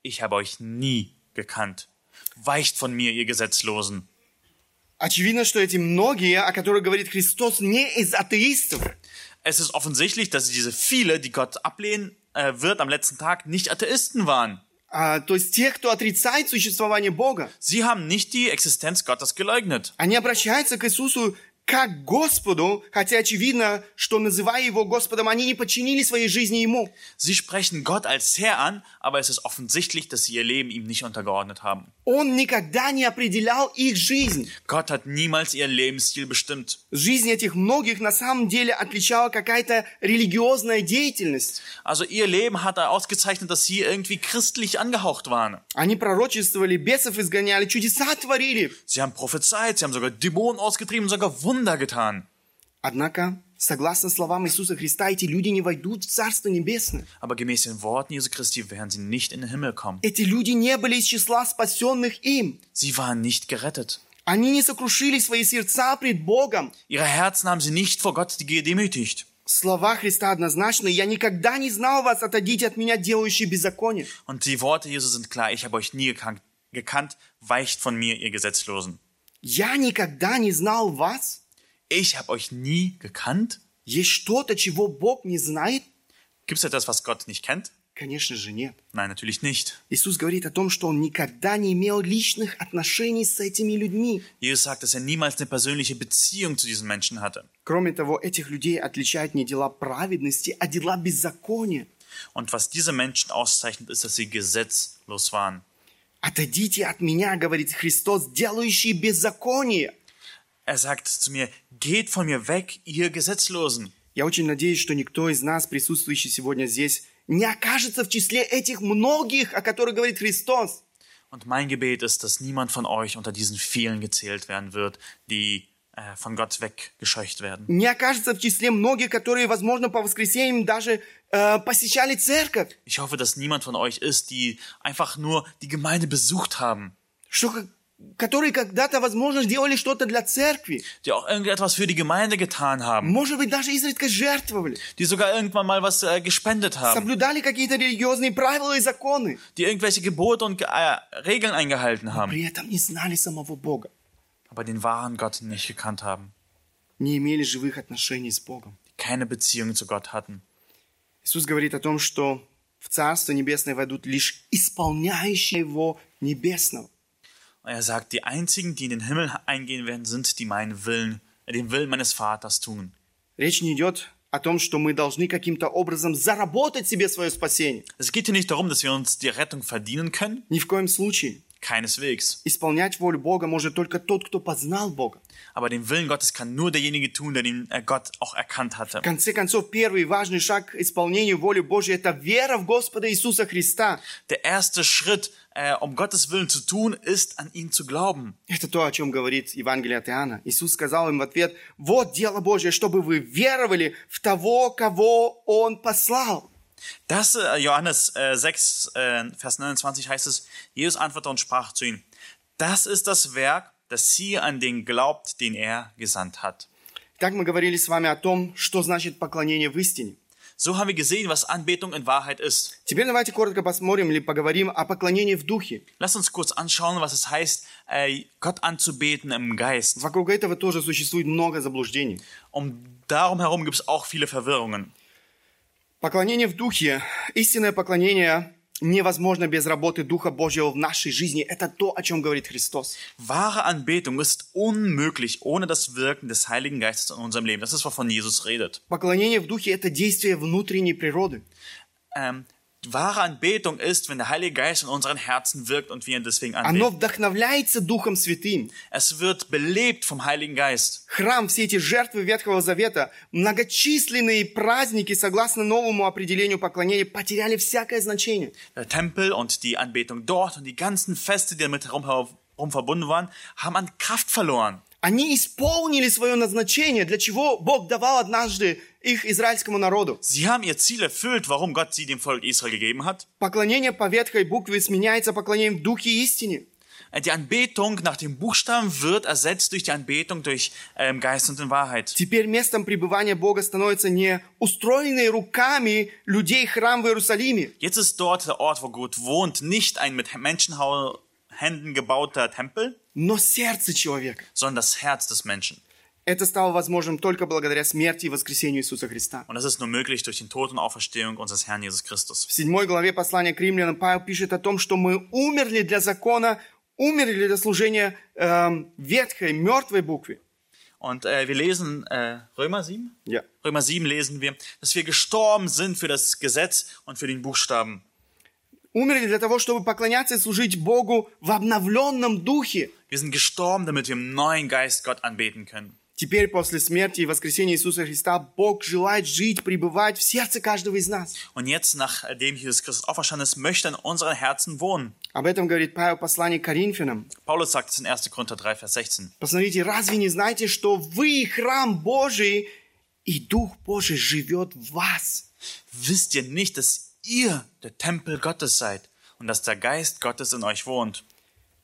ich habe euch nie gekannt. Weicht von mir, ihr Gesetzlosen. Очевидно, что эти многие, о которых говорит Христос, не из атеистов. Es ist offensichtlich, dass diese viele, die Gott ablehnen äh, wird am letzten Tag, nicht Atheisten waren. А, то есть тех, кто отрицает существование Бога. Sie haben nicht die Existenz Gottes geleugnet. Они обращаются к Иисусу как к Господу, хотя очевидно, что называя Его Господом, они не подчинили своей жизни Ему. Sie sprechen Gott als Herr an, aber es ist offensichtlich, dass sie ihr Leben ihm nicht untergeordnet haben. Он никогда не определял их жизнь. Gott hat niemals ihren Lebensstil bestimmt. Жизнь этих многих на самом деле отличала какая-то религиозная деятельность. Also ihr Leben hat er ausgezeichnet, dass sie irgendwie christlich angehaucht waren. Они пророчествовали, бесов изгоняли, чудеса творили. Sie haben prophezeit, sie haben sogar Dämonen ausgetrieben, sogar Wunder getan. Однако, согласно словам Иисуса Христа, эти люди не войдут в Царство Небесное. Aber gemäß den Worten Jesu Christi werden sie nicht in den Himmel kommen. Эти люди не были из числа спасенных им. Sie waren nicht gerettet. Они не сокрушили свои сердца пред Богом. Ihre Herzen haben sie nicht vor Gott gedemütigt. Слова Христа однозначны. «Я никогда не знал вас, отойдите от меня, делающие беззаконие». Und die Worte Jesu sind klar, ich habe euch nie gekannt, gekannt, weicht von mir, ihr Gesetzlosen. «Я никогда не знал вас». Ich habe euch nie gekannt? Есть что-то, чего Бог не знает? Gibt es etwas, was Gott nicht kennt? Конечно же нет. Nein, natürlich nicht. Иисус говорит о том, что Он никогда не имел личных отношений с этими людьми. Jesus sagt, dass er niemals eine persönliche Beziehung zu diesen Menschen hatte. Кроме того, этих людей отличают не дела праведности, а дела беззакония. Und was diese Menschen auszeichnet, ist, dass sie gesetzlos waren. «Отойдите от меня, — говорит Христос, — делающие беззаконие». Er sagt zu mir, geht von mir weg, ihr Gesetzlosen. Я очень надеюсь, что никто из нас, присутствующий сегодня здесь, не окажется в числе этих многих, о которых говорит Христос. Und mein Gebet ist, dass niemand von euch unter diesen vielen gezählt werden wird, die äh, von Gott weggescheucht werden. Не окажется в числе многих, которые, возможно, по воскресеньям даже э, посещали церковь. Ich hoffe, dass niemand von euch ist, die einfach nur die Gemeinde besucht haben, Что, как- которые когда-то, возможно, делали что-то для церкви. die auch irgendetwas für die Gemeinde getan haben, Может быть, даже изредка жертвовали. die sogar irgendwann mal was äh, gespendet haben, Соблюдали какие-то религиозные правила и законы. die irgendwelche Gebote und äh, Regeln eingehalten haben, При этом не знали самого Бога. aber den wahren Gott nicht gekannt haben, Не имели живых отношений с Богом. die keine Beziehung zu Gott hatten. Иисус говорит о том, что в Царство Небесное войдут лишь исполняющие Его Небесного. Und er sagt, die einzigen, die in den Himmel eingehen werden, sind die meinen Willen, äh, den Willen meines Vaters tun. Речь не идет о том, что мы должны каким-то образом заработать себе свое спасение. Es geht hier nicht darum, dass wir uns die Rettung verdienen können, Ни в коем случае. keineswegs. Исполнять волю Бога может только тот, кто познал Бога. Aber den Willen Gottes kann nur derjenige tun, der den äh, Gott auch erkannt hatte. В конце концов, первый важный шаг к исполнению воли Божьей – это вера в Господа Иисуса Христа. Der erste Schritt, äh, um Gottes Willen zu tun, ist, an ihn zu glauben. Это то, о чем говорит Евангелие от Иоанна. Иисус сказал им в ответ, «Вот дело Божье, чтобы вы веровали в того, кого Он послал». Das, äh, Johannes äh, 6, äh, Vers 29 heißt es, Jesus antwortete und sprach zu ihnen, das ist das Werk, dass sie an den glaubt, den er gesandt hat. Так мы говорили с вами о том, что значит поклонение в истине. So haben wir gesehen, was Anbetung in Wahrheit ist. Теперь давайте коротко посмотрим или поговорим о поклонении в духе. Lass uns kurz anschauen, was es heißt, äh, Gott anzubeten im Geist. Вокруг этого тоже существует много заблуждений. Um darum herum gibt es auch viele Verwirrungen. Поклонение в духе, истинное поклонение невозможно без работы Духа Божьего в нашей жизни. Это то, о чем говорит Христос. Wahre Anbetung ist unmöglich ohne das Wirken des Heiligen Geistes in unserem Leben. Das ist, wovon Jesus redet. Поклонение в духе – это действие внутренней природы. Ähm, wahre Anbetung ist, wenn der Heilige Geist in unseren Herzen wirkt und wir ihn deswegen Оно anbeten. вдохновляется Духом Святым. Es wird belebt vom Heiligen Geist. Храм, все эти жертвы Ветхого Завета, многочисленные праздники, согласно новому определению поклонения, потеряли всякое значение. Der Tempel und die Anbetung dort und die ganzen Feste, die damit herum, herum verbunden waren, haben an Kraft verloren. Они исполнили свое назначение, для чего Бог давал однажды их израильскому народу. Sie haben ihr Ziel erfüllt, warum Gott sie dem Volk Israel gegeben hat. Поклонение по ветхой букве сменяется поклонением в духе и истине. Die Anbetung nach dem Buchstaben wird ersetzt durch die Anbetung durch ähm, Geist und in Wahrheit. Теперь местом пребывания Бога становится не устроенный руками людей храм в Иерусалиме, Jetzt ist dort der Ort, wo Gott wohnt, nicht ein mit Menschenhänden gebauter Tempel, но сердце человека. sondern das Herz des Menschen. Это стало возможным только благодаря смерти и воскресению Иисуса Христа. Und das ist nur möglich durch den Tod und Auferstehung unseres Herrn Jesus Christus. В седьмой главе послания к римлянам Павел пишет о том, что мы умерли для закона, умерли для служения эм, ветхой, мертвой букве. Und äh, wir lesen äh, Römer 7? Ja. Römer 7 lesen wir, dass wir gestorben sind für das Gesetz und für den Buchstaben. Умерли для того, чтобы поклоняться и служить Богу в обновленном духе. Wir sind gestorben, damit wir im neuen Geist Gott anbeten können. Теперь, после смерти и воскресения Иисуса Христа, Бог желает жить, пребывать в сердце каждого из нас. Und jetzt, nachdem Jesus Christus auferstanden ist, möchte er in unseren Herzen wohnen. Об этом говорит Павел в послании к Коринфянам. Paulus sagt es in 1. Korinther 3, Vers 16. Посмотрите, разве не знаете, что вы храм Божий, и Дух Божий живет в вас? Wisst ihr nicht, dass ihr der Tempel Gottes seid und dass der Geist Gottes in euch wohnt?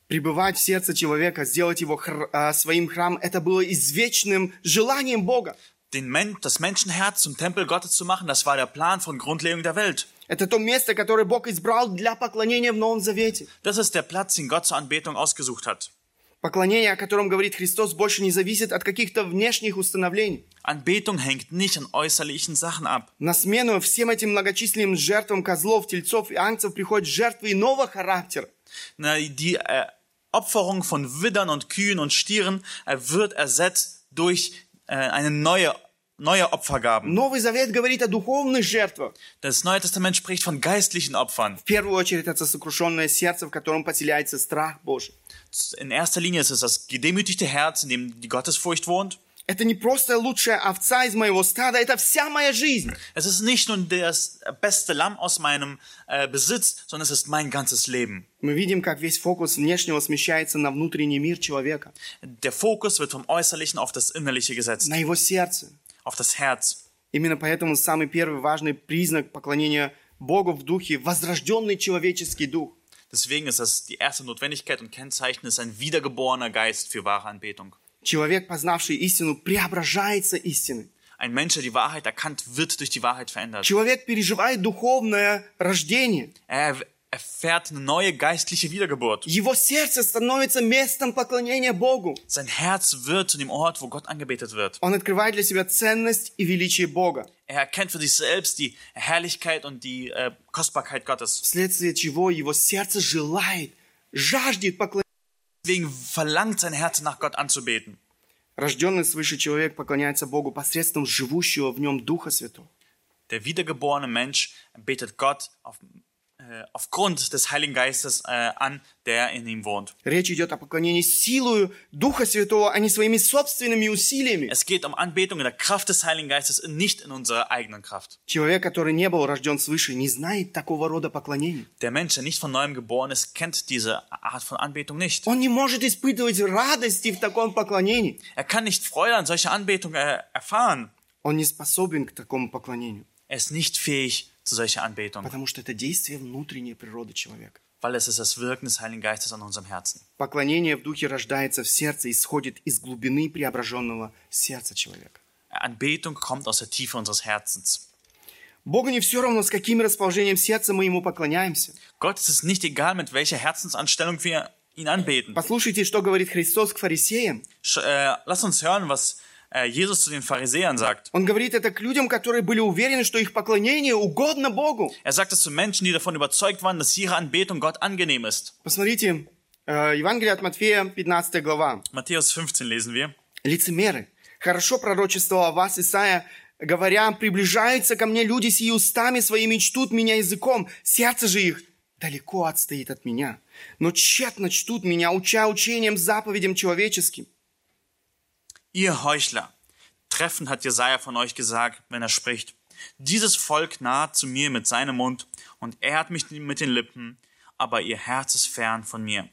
Пребывать в сердце человека, сделать его хр- а, своим храмом, это было извечным желанием Бога. Den Men das Menschenherz zum Tempel Gottes zu machen, das war der Plan von Grundlegung der Welt. Это то место, которое Бог избрал для поклонения в Новом Завете. Das ist der Platz, den Gott zur Anbetung ausgesucht hat. Поклонение, о котором говорит Христос, больше не зависит от каких-то внешних установлений. Anbetung hängt nicht an äußerlichen Sachen ab. На смену всем этим многочисленным жертвам козлов, тельцов и ангцев приходят жертвы иного характера. Die äh, Opferung von Widdern und Kühen und Stieren äh, wird ersetzt durch äh, eine neue, neue Opfergaben. Новый Завет говорит о духовных жертвах. Das Neue Testament spricht von geistlichen Opfern. В первую очередь это сокрушенное сердце, в котором поселяется страх Божий. In erster Linie ist es das gedemütigte Herz, in dem die Gottesfurcht wohnt. Это не просто лучшая овца из моего стада, это вся моя жизнь. Es ist nicht nur das beste Lamm aus meinem äh, Besitz, sondern es ist mein ganzes Leben. Мы видим, как весь фокус внешнего смещается на внутренний мир человека, Der Fokus wird vom Äußerlichen auf das Innerliche gesetzt, на его сердце. auf das Herz. Именно поэтому самый первый важный признак поклонения Богу в духе – возрожденный человеческий дух. Deswegen ist das die erste Notwendigkeit und Kennzeichen ist ein wiedergeborener Geist für wahre Anbetung. Человек, познавший истину, преображается истиной. Ein Mensch, der die Wahrheit erkannt, wird durch die Wahrheit verändert. Человек переживает духовное рождение. Er erfährt eine neue geistliche Wiedergeburt. Его сердце становится местом поклонения Богу. Sein Herz wird zu dem Ort, wo Gott angebetet wird. Он открывает для себя ценность и величие Бога, Er erkennt für sich selbst die Herrlichkeit und die äh, Kostbarkeit Gottes. вследствие чего его сердце желает, жаждет поклонения. Deswegen verlangt sein Herz nach Gott anzubeten. Рожденный свыше человек поклоняется Богу посредством живущего в нем Духа Святого. Der wiedergeborene Mensch betet Gott auf, äh, aufgrund des Heiligen Geistes äh, an, der in ihm wohnt. Речь идет о поклонении силою Духа Святого, а не своими собственными усилиями. Es geht um Anbetung in der Kraft des Heiligen Geistes und nicht in unserer eigenen Kraft. Человек, который не был рожден свыше, не знает такого рода поклонений. Der Mensch, der nicht von neuem geboren ist, kennt diese Art von Anbetung nicht. Он не может испытывать радости в таком поклонении. Er kann nicht Freude an solcher Anbetung äh, erfahren. Он не способен к такому поклонению. Er ist nicht fähig zu solcher Anbetung, Потому что это действие внутренней природы человека. weil es ist das Wirken des Heiligen Geistes an unserem Herzen. Поклонение в духе рождается в сердце и исходит из глубины преображенного сердца человека. Anbetung kommt aus der Tiefe unseres Herzens. Богу не все равно, с каким расположением сердца мы Ему поклоняемся. Gott ist es nicht egal, mit welcher Herzensanstellung wir ihn anbeten. Послушайте, что говорит Христос к фарисеям. Sch äh, lass uns hören, was Jesus zu den Pharisäern sagt. Он говорит это к людям, которые были уверены, что их поклонение угодно Богу. Er sagt es zu Menschen, die davon überzeugt waren, dass ihre Anbetung Gott angenehm ist. Посмотрите, э, Евангелие от Матфея, 15 глава. Matthäus 15 lesen wir. Лицемеры. Хорошо пророчествовал о вас Исаия, говоря, приближаются ко мне люди сии устами своими, чтут меня языком, сердце же их далеко отстоит от меня. Но тщетно чтут меня, уча учением, заповедям человеческим. Ihr Heuchler, treffend hat Jesaja von euch gesagt, wenn er spricht. Dieses Volk naht zu mir mit seinem Mund und ehrt mich mit den Lippen, aber ihr Herz ist fern von mir.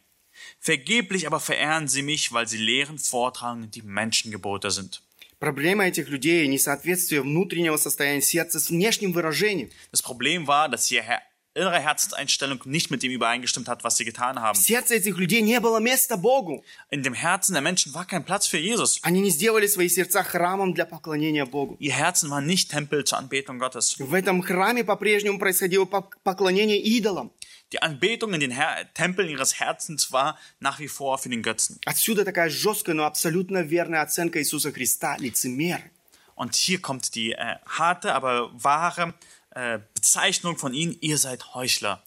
Vergeblich aber verehren sie mich, weil sie Lehren vortragen, die Menschengebote sind. Проблема этих людей – несоответствие внутреннего состояния сердца с внешним выражением. Das Problem war, dass ihr Her innere Herzenseinstellung nicht mit dem übereingestimmt hat, was sie getan В haben. сердце этих людей не было места Богу. In dem Herzen der Menschen war kein Platz für Jesus. Они не сделали свои сердца храмом для поклонения Богу. Ihr Herzen waren nicht Tempel zur Anbetung Gottes. В этом храме по-прежнему происходило пок- поклонение идолам. Die Anbetung in den Her Tempeln ihres Herzens war nach wie vor für den Götzen. Отсюда такая жесткая, но абсолютно верная оценка Иисуса Христа – лицемеры. Und hier kommt die äh, harte, aber wahre äh, Bezeichnung von ihnen, ihr seid Heuchler.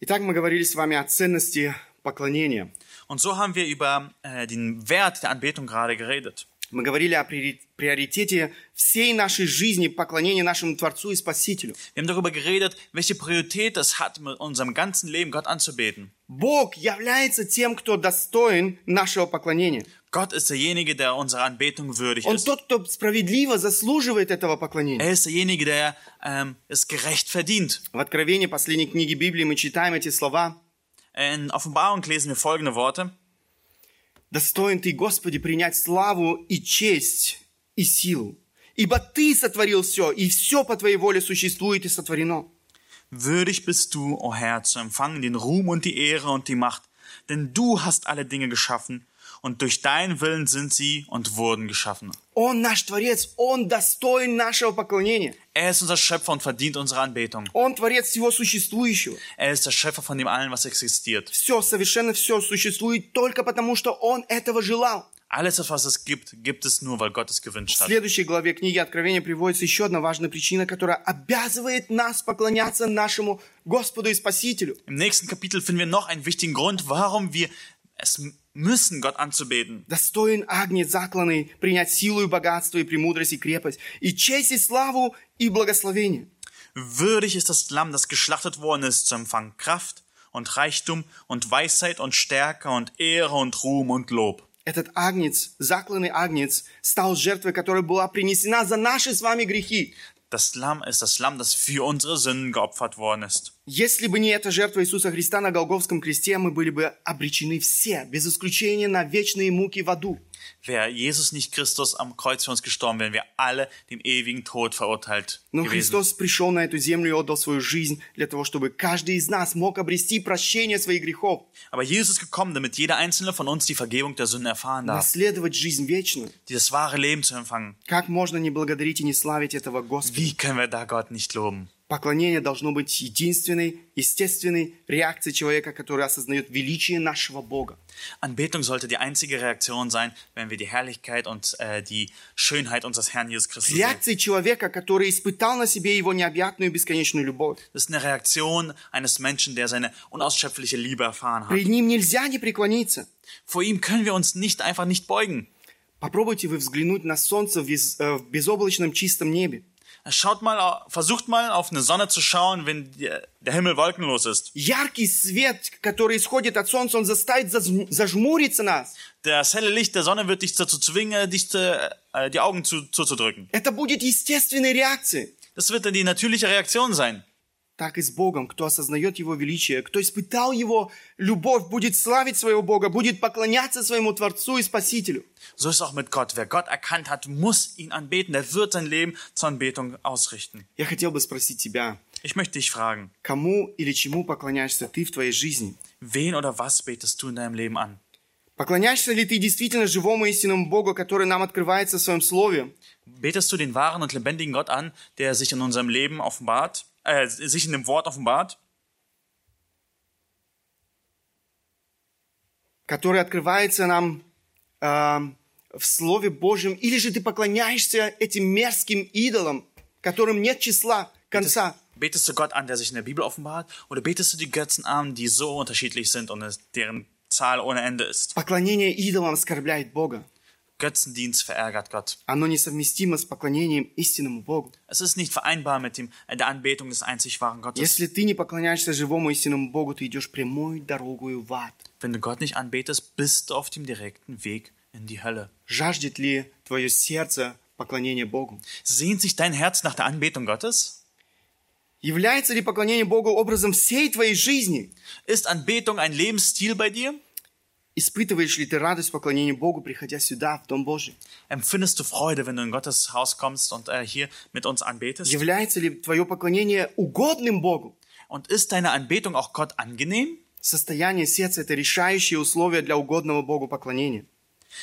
Итак, мы говорили с вами о ценности поклонения. Und so haben wir über äh, den Wert der Anbetung gerade geredet. Мы говорили о приори- приоритете всей нашей жизни поклонения нашему Творцу и Спасителю. Wir haben darüber geredet, welche Priorität es hat, mit unserem ganzen Leben Gott anzubeten. Бог является тем, кто достоин нашего поклонения. Gott ist derjenige, der unserer Anbetung würdig Он ist. тот, кто справедливо заслуживает этого поклонения. Er ist derjenige, der ähm, es gerecht verdient. В Откровении последней книги Библии мы читаем эти слова. In Offenbarung lesen wir folgende Worte. «Достоин ты, Господи, принять славу и честь и силу, ибо Ты сотворил все, и все по Твоей воле существует и сотворено». Würdig bist du, o Herr, zu empfangen den Ruhm und die Ehre und die Macht, denn du hast alle Dinge geschaffen, und durch deinen Willen sind sie und wurden geschaffen. Он наш Творец, Он достоин нашего поклонения. Er ist unser Schöpfer und verdient unsere Anbetung. Он Творец всего существующего. Er ist der Schöpfer von dem allen, was existiert. Все, совершенно все существует только потому, что Он этого желал. Alles, was es gibt, gibt es nur, weil Gott es gewünscht В hat. следующей главе книги Откровения приводится еще одна важная причина, которая обязывает нас поклоняться нашему Господу и Спасителю. Im nächsten Kapitel finden wir noch einen wichtigen Grund, warum wir es müssen, Gott anzubeten. Достоин Агнец закланный принять силу и богатство, и премудрость, и крепость, и честь, и славу, и благословение. Würdig ist das Lamm, das geschlachtet worden ist, zu empfangen Kraft und Reichtum und Weisheit und Stärke und Ehre und Ruhm und Lob. Этот Агнец, закланный Агнец, стал жертвой, которая была принесена за наши с вами грехи. Das Lamm ist das Lamm, das für unsere Sünden geopfert worden ist. Если бы не эта жертва Иисуса Христа на Голговском кресте, мы были бы обречены все, без исключения, на вечные муки в аду. Wäre Jesus nicht Christus am Kreuz für uns gestorben, wären wir alle dem ewigen Tod verurteilt Но gewesen. Христос пришел на эту землю и отдал свою жизнь для того, чтобы каждый из нас мог обрести прощение своих грехов, Aber Jesus ist gekommen, damit jeder einzelne von uns die Vergebung der Sünden erfahren darf, наследовать жизнь вечную. dieses wahre Leben zu empfangen. Как можно не благодарить и не славить этого Господа? Wie können wir da Gott nicht loben? Поклонение должно быть единственной, естественной реакцией человека, который осознает величие нашего Бога. Anbetung sollte die einzige Reaktion sein, wenn wir die Herrlichkeit und äh, die Schönheit unseres Herrn Jesus Christus. Реакцией человека, который испытал на себе его необъятную бесконечную любовь. Das ist eine Reaktion eines Menschen, der seine unausschöpfliche Liebe erfahren hat. Пред ним нельзя не преклониться. Vor ihm können wir uns nicht einfach nicht beugen. Попробуйте вы взглянуть на солнце в, э, в безоблачном чистом небе. Schaut mal, au- versucht mal auf eine Sonne zu schauen, wenn die, der Himmel wolkenlos ist. Яркий свет, который исходит от солнца, он заставит заж- зажмуриться нас. Das helle Licht der Sonne wird dich dazu zwingen, dich zu, äh, die Augen zu, zuzudrücken. Это будет естественной реакцией. Das wird dann die natürliche Reaktion sein. Так и с Богом. Кто осознает Его величие, кто испытал Его любовь, будет славить своего Бога, будет поклоняться своему Творцу и Спасителю. So ist auch mit Gott. Wer Gott erkannt hat, muss ihn anbeten. Der wird sein Leben zur Anbetung ausrichten. Я хотел бы спросить тебя, Ich möchte dich fragen, кому или чему поклоняешься ты в твоей жизни? wen oder was betest du in deinem Leben an? Поклоняешься ли ты действительно живому истинному Богу, который нам открывается в Своем Слове? Betest du den wahren und lebendigen Gott an, der sich in unserem Leben offenbart, äh, sich in dem Wort offenbart? который открывается нам э, в Слове Божьем, или же ты поклоняешься этим мерзким идолам, которым нет числа, конца. Betest du Gott an, der sich in der Bibel offenbart, oder betest du die Götzen an, die so unterschiedlich sind und es, deren Zahl ohne Ende ist? Поклонение идолам оскорбляет Бога. Götzendienst verärgert Gott. Оно несовместимо с поклонением истинному Богу. Es ist nicht vereinbar mit dem, äh, der Anbetung des einzig wahren Gottes. Если ты не поклоняешься живому истинному Богу, ты идешь прямой дорогою в ад. Wenn du Gott nicht anbetest, bist du auf dem direkten Weg in die Hölle. Жаждет ли твое сердце поклонения Богу? Sehnt sich dein Herz nach der Anbetung Gottes? Является ли поклонение Богу образом всей твоей жизни? Ist Anbetung ein Lebensstil bei dir? Испытываешь ли ты радость поклонения Богу, приходя сюда, в Дом Божий? Empfindest du Freude, wenn du in Gottes Haus kommst und äh, hier mit uns anbetest? Является ли твое поклонение угодным Богу? Und ist deine Anbetung auch Gott angenehm? Состояние сердца – это решающее условие для угодного Богу поклонения.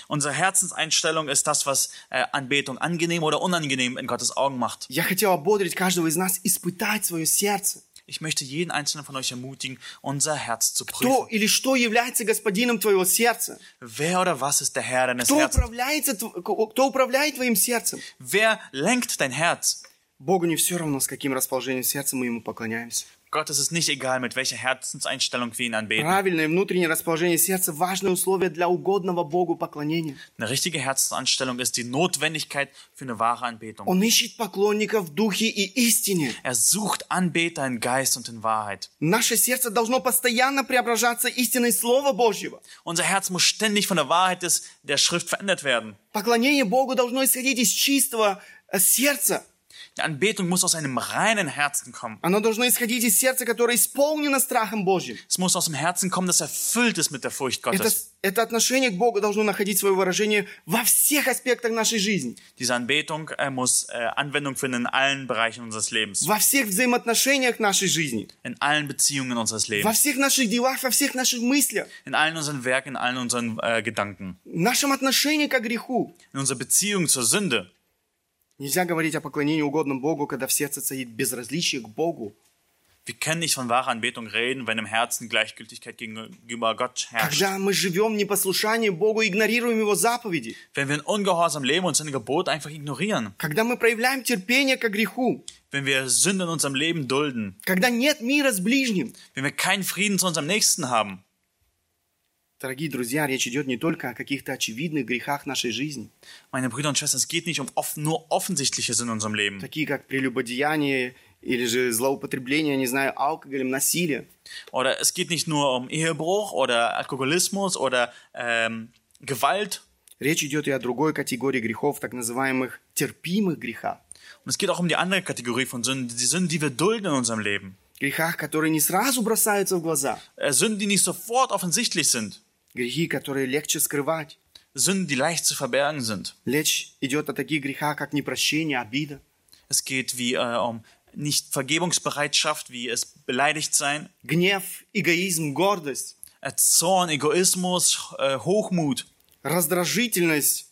Unsere Herzenseinstellung ist das, was äh, Anbetung angenehm oder unangenehm in Gottes Augen macht. Я хотел ободрить каждого из нас испытать свое сердце. Ich möchte jeden einzelnen von euch ermutigen, unser Herz zu Кто prüfen. или что является господином твоего сердца? Wer oder was ist der Herr deines Кто, Herzens? управляется, тв- кто управляет твоим сердцем? Wer lenkt dein Herz? Богу не все равно, с каким расположением сердца мы Ему поклоняемся. Gott ist es nicht egal, mit welcher Herzenseinstellung wir ihn anbeten. Правильное внутреннее расположение сердца – важное условие для угодного Богу поклонения. Eine richtige Herzensanstellung ist die Notwendigkeit für eine wahre Anbetung. Он ищет поклонников в духе и истине. Er sucht Anbeter in Geist und in Wahrheit. Наше сердце должно постоянно преображаться истиной Слова Божьего. Unser Herz muss ständig von der Wahrheit des, der Schrift verändert werden. Поклонение Богу должно исходить из чистого э, сердца. Die Anbetung muss aus einem reinen Herzen kommen. Оно должно исходить из сердца, которое исполнено страхом Божьим. Es muss aus dem Herzen kommen, das erfüllt ist mit der Furcht Это, Gottes. это отношение к Богу должно находить свое выражение во всех аспектах нашей жизни, Diese Anbetung äh, muss äh, Anwendung finden in allen Bereichen unseres Lebens, во всех взаимоотношениях нашей жизни, in allen Beziehungen unseres во Lebens, всех наших делах, во всех наших мыслях, in allen unseren Werken, in allen unseren äh, Gedanken, в нашем отношении к греху. in unserer Beziehung zur Sünde. Нельзя говорить о поклонении угодном Богу, когда в сердце царит безразличие к Богу. Wir können nicht von wahrer Anbetung reden, wenn im Herzen Gleichgültigkeit gegenüber Gott herrscht. Когда мы живем в непослушании Богу, игнорируем Его заповеди. Wenn wir in Ungehorsam leben und seine Gebote einfach ignorieren. Когда мы проявляем терпение к греху. Wenn wir Sünde in unserem Leben dulden. Когда нет мира с ближним. Wenn wir keinen Frieden zu unserem Nächsten haben. Дорогие друзья, речь идет не только о каких-то очевидных грехах нашей жизни, Meine Brüder und Schwestern, es geht nicht um off nur Offensichtliches in unserem Leben. такие как прелюбодеяние или же злоупотребление, не знаю, алкоголем, насилие. Oder es geht nicht nur um Ehebruch oder Alkoholismus oder ähm, Gewalt. Речь идет и о другой категории грехов, так называемых терпимых грехах. Und es geht auch um die andere Kategorie von Sünden, die Sünden, die wir dulden in unserem Leben. Грехах, которые не сразу бросаются в глаза. Äh, Sünden, die nicht sofort offensichtlich sind. Грехи, которые легче скрывать. Sünden, die leicht zu verbergen sind. Речь идет о таких грехах, как непрощение, обида, Es geht wie äh, um nicht Vergebungsbereitschaft, wie es beleidigt sein, гнев, эгоизм, гордость, äh, Zorn, Egoismus, äh, Hochmut, раздражительность,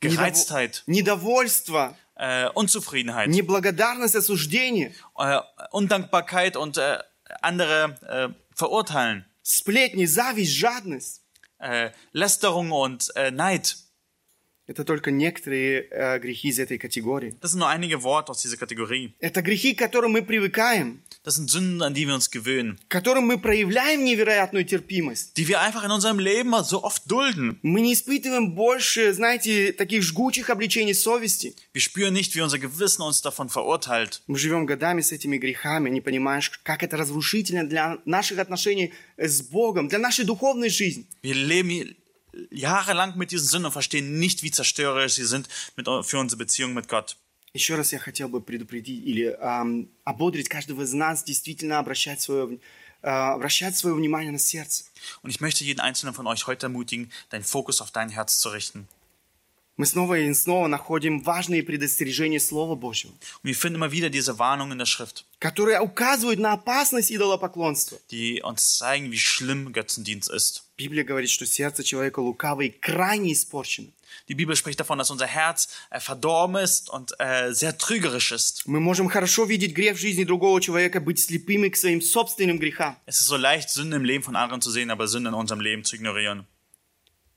недово- Gereiztheit, недовольство, äh, Unzufriedenheit, неблагодарность, осуждение, äh, Undankbarkeit und äh, andere äh, verurteilen, сплетни, зависть, жадность. äh, Lästerung und äh, Neid. Это только некоторые э, грехи из этой категории. Das sind nur einige Worte aus dieser Kategorie. Это грехи, к которым мы привыкаем, Das sind Sünden, an die wir uns gewöhnen, к которым мы проявляем невероятную терпимость. die wir einfach in unserem Leben so oft dulden. Мы не испытываем больше, знаете, таких жгучих обличений совести. Wir spüren nicht, wie unser Gewissen uns davon verurteilt. Мы живем годами с этими грехами, не понимаешь, как это разрушительно для наших отношений с Богом, для нашей духовной жизни. Wir leben jahrelang mit diesen Sünden und verstehen nicht, wie zerstörerisch sie sind mit, für unsere Beziehung mit Gott. Еще раз я хотел бы предупредить или ам, ободрить каждого из нас действительно обращать свое, э, обращать свое внимание на сердце. Und ich möchte jeden einzelnen von euch heute ermutigen, deinen Fokus auf dein Herz zu richten. Мы снова и снова находим важные предостережения Слова Божьего, Und wir finden immer wieder diese Warnung in der Schrift, которые указывают на опасность идолопоклонства. die uns zeigen, wie schlimm Götzendienst ist. Библия говорит, что сердце человека лукавое и крайне испорчено. Die Bibel spricht davon, dass unser Herz äh, verdorben ist und äh, sehr trügerisch ist. Мы можем хорошо видеть грех в жизни другого человека, быть слепыми к своим собственным грехам, Es ist so leicht, Sünde im Leben von anderen zu sehen, aber Sünde in unserem Leben zu ignorieren,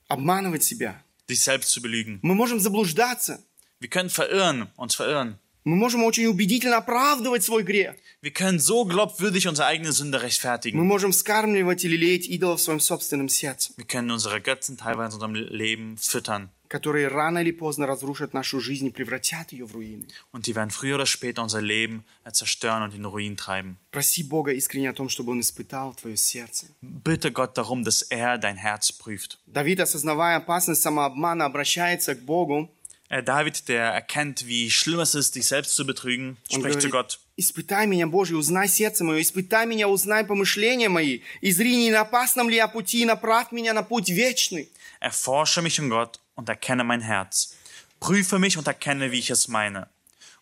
обманывать себя. sich selbst zu belügen. Мы можем заблуждаться. Wir können verirren, uns verirren. Мы можем очень убедительно оправдывать свой грех. Wir können so glaubwürdig unsere eigene Sünde Мы rechtfertigen. можем вскармливать или леять идолов в своем собственном сердце, Wir können unsere Götzen teilweise in unserem Leben füttern. которые рано или поздно разрушат нашу жизнь и превратят ее в руины. Und die werden früher oder später unser Leben äh, zerstören und in den Ruin treiben. Проси Бога искренне о том, чтобы Он испытал твое сердце. Bitte Gott darum, dass er dein Herz prüft. Давид, осознавая опасность самообмана, обращается к Богу. Äh, David, der erkennt, wie schlimm es ist, dich selbst zu betrügen, Он spricht zu говорит, Gott. «Испытай меня, Боже, узнай сердце мое, испытай меня, узнай помышления мои, и зри, не на опасном ли я пути, и направь меня на путь вечный». Erforsche mich, um Gott, und erkenne mein Herz. Prüfe mich und erkenne, wie ich es meine.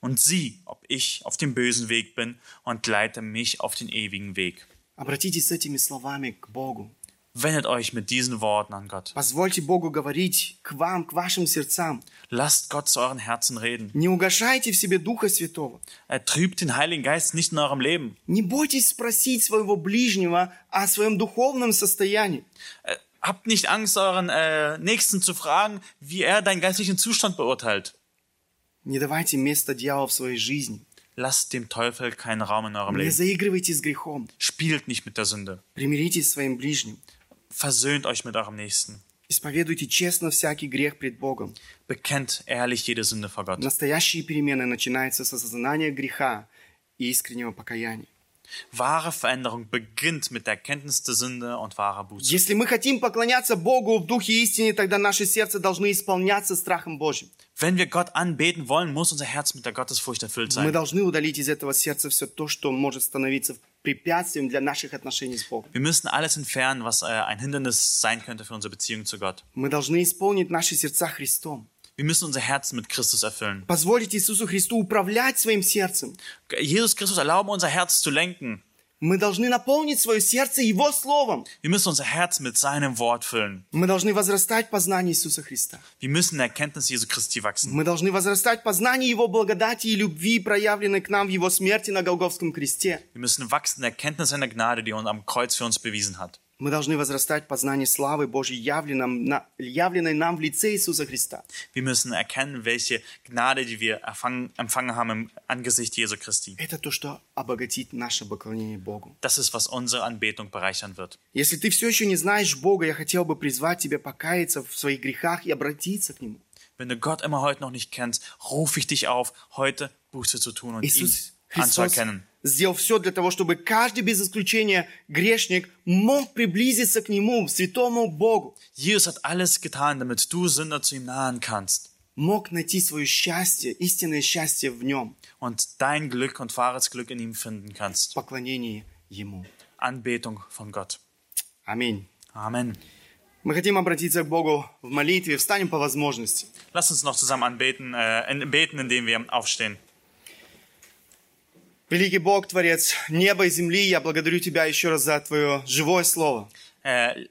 Und sieh, ob ich auf dem bösen Weg bin und leite mich auf den ewigen Weg. Обратитесь с этими словами к Богу. Wendet euch mit diesen Worten an Gott. Позвольте Богу говорить к вам, к вашим сердцам. Lasst Gott zu euren Herzen reden. Не угошайте в себе Духа Святого. Er trübt den Heiligen Geist nicht in eurem Leben. Не бойтесь спросить своего ближнего о своем духовном состоянии. Äh, habt nicht Angst, euren äh, Nächsten zu fragen, wie er deinen geistlichen Zustand beurteilt. Не давайте места дьяволу в своей жизни. Lasst dem Teufel keinen Raum in eurem Не Leben. заигрывайте с грехом. Spielt nicht mit der Sünde. Примиритесь с своим ближним. Versöhnt euch mit eurem Nächsten. Исповедуйте честно всякий грех пред Богом. Bekennt ehrlich jede Sünde vor Gott. Настоящие перемены начинаются с осознания греха и искреннего покаяния. Wahre Veränderung beginnt mit der Kenntnis der Sünde und wahrer Buße. Если мы хотим поклоняться Богу в духе истины, тогда наши сердца должны исполняться страхом Божьим. Wenn wir Gott anbeten wollen, muss unser Herz mit der Gottesfurcht erfüllt Мы sein. должны удалить из этого сердца все то, что может становиться препятствием для наших отношений с Богом. Wir müssen alles entfernen, was äh, ein Hindernis sein könnte für unsere Beziehung zu Gott. Мы должны исполнить наши сердца Христом. Wir müssen unser Herz mit Christus erfüllen. Позволить Иисусу Христу управлять своим сердцем. Jesus Christus erlauben, unser Herz zu lenken. Мы должны наполнить свое сердце Его Словом. Wir müssen unser Herz mit seinem Wort füllen. Мы должны возрастать в познании Иисуса Христа. Wir müssen in der Erkenntnis Jesu Christi wachsen. Мы должны возрастать в познании Его благодати и любви, проявленной к нам в Его смерти на Голговском кресте. Wir müssen wachsen in der Erkenntnis seiner Gnade, die er am Kreuz für uns bewiesen hat. Мы должны возрастать в познании славы Божьей, явленном на- явленной нам в лице Иисуса Христа. Wir müssen erkennen, welche Gnade, die wir erfangen, empfangen haben im Angesicht Jesu Christi. Это то, что обогатит наше поклонение Богу. Das ist, was unsere Anbetung bereichern wird. Если ты все еще не знаешь Бога, я хотел бы призвать тебя покаяться в своих грехах и обратиться к Нему. Wenn du Gott immer heute noch nicht kennst, rufe ich dich auf, heute Buße zu tun und ihn Иисус Христос anzuerkennen. Сделал все для того, чтобы каждый без исключения грешник мог приблизиться к Нему, святому Богу, Jesus hat alles getan, damit du Sünder zu ihm nahen kannst мог найти свое счастье, истинное счастье в Нем, und dein Glück und wahres Glück in ihm finden kannst. поклонении Ему. Anbetung von Gott. Аминь. Amen. Мы хотим обратиться к Богу в молитве, встанем по возможности. Lass uns noch zusammen anbeten, äh, beten, indem wir aufstehen. Великий Бог, Творец неба и земли, я благодарю Тебя еще раз за Твое живое Слово. Äh,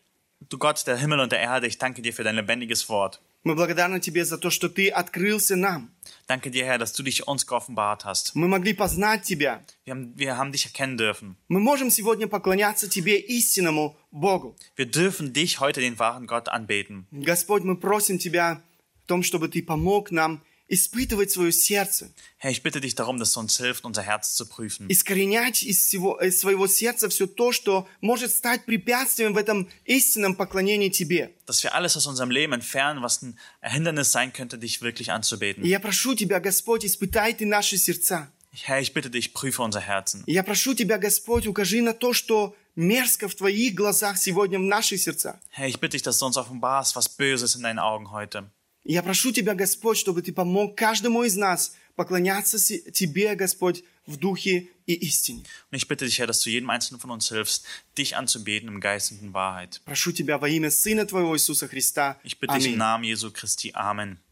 du Gott der Himmel und der Erde, ich danke dir für dein lebendiges Wort. Мы благодарны Тебе за то, что Ты открылся нам. Danke dir, Herr, dass du dich uns geoffenbart hast. Мы могли познать Тебя. Wir haben, wir haben dich erkennen dürfen. Мы можем сегодня поклоняться Тебе, истинному Богу. Wir dürfen dich heute, den wahren Gott, anbeten. Господь, мы просим Тебя в том, чтобы Ты помог нам испытывать свое сердце, Herr, ich bitte dich darum, dass du uns hilft, unser Herz zu prüfen. искоренять из, всего, из своего сердца все то, что может стать препятствием в этом истинном поклонении Тебе. Dass wir alles aus unserem Leben entfernen, was ein Hindernis sein könnte, dich wirklich И anzubeten. я прошу Тебя, Господь, испытай Ты наши сердца. Herr, ich bitte dich, prüfe unser Herzen. И я прошу Тебя, Господь, укажи на то, что мерзко в Твоих глазах сегодня в наших сердцах. Herr, ich bitte dich, dass du uns offenbarst, was Böses in deinen Augen heute. И я прошу Тебя, Господь, чтобы Ты помог каждому из нас поклоняться Тебе, Господь, в духе и истине. Und ich bitte dich, Herr, dass du jedem Einzelnen von uns hilfst, dich anzubeten im Geist und in Wahrheit. Прошу Тебя во имя Сына Твоего Иисуса Христа. Ich bitte dich im. Namen Jesu Christi. Amen.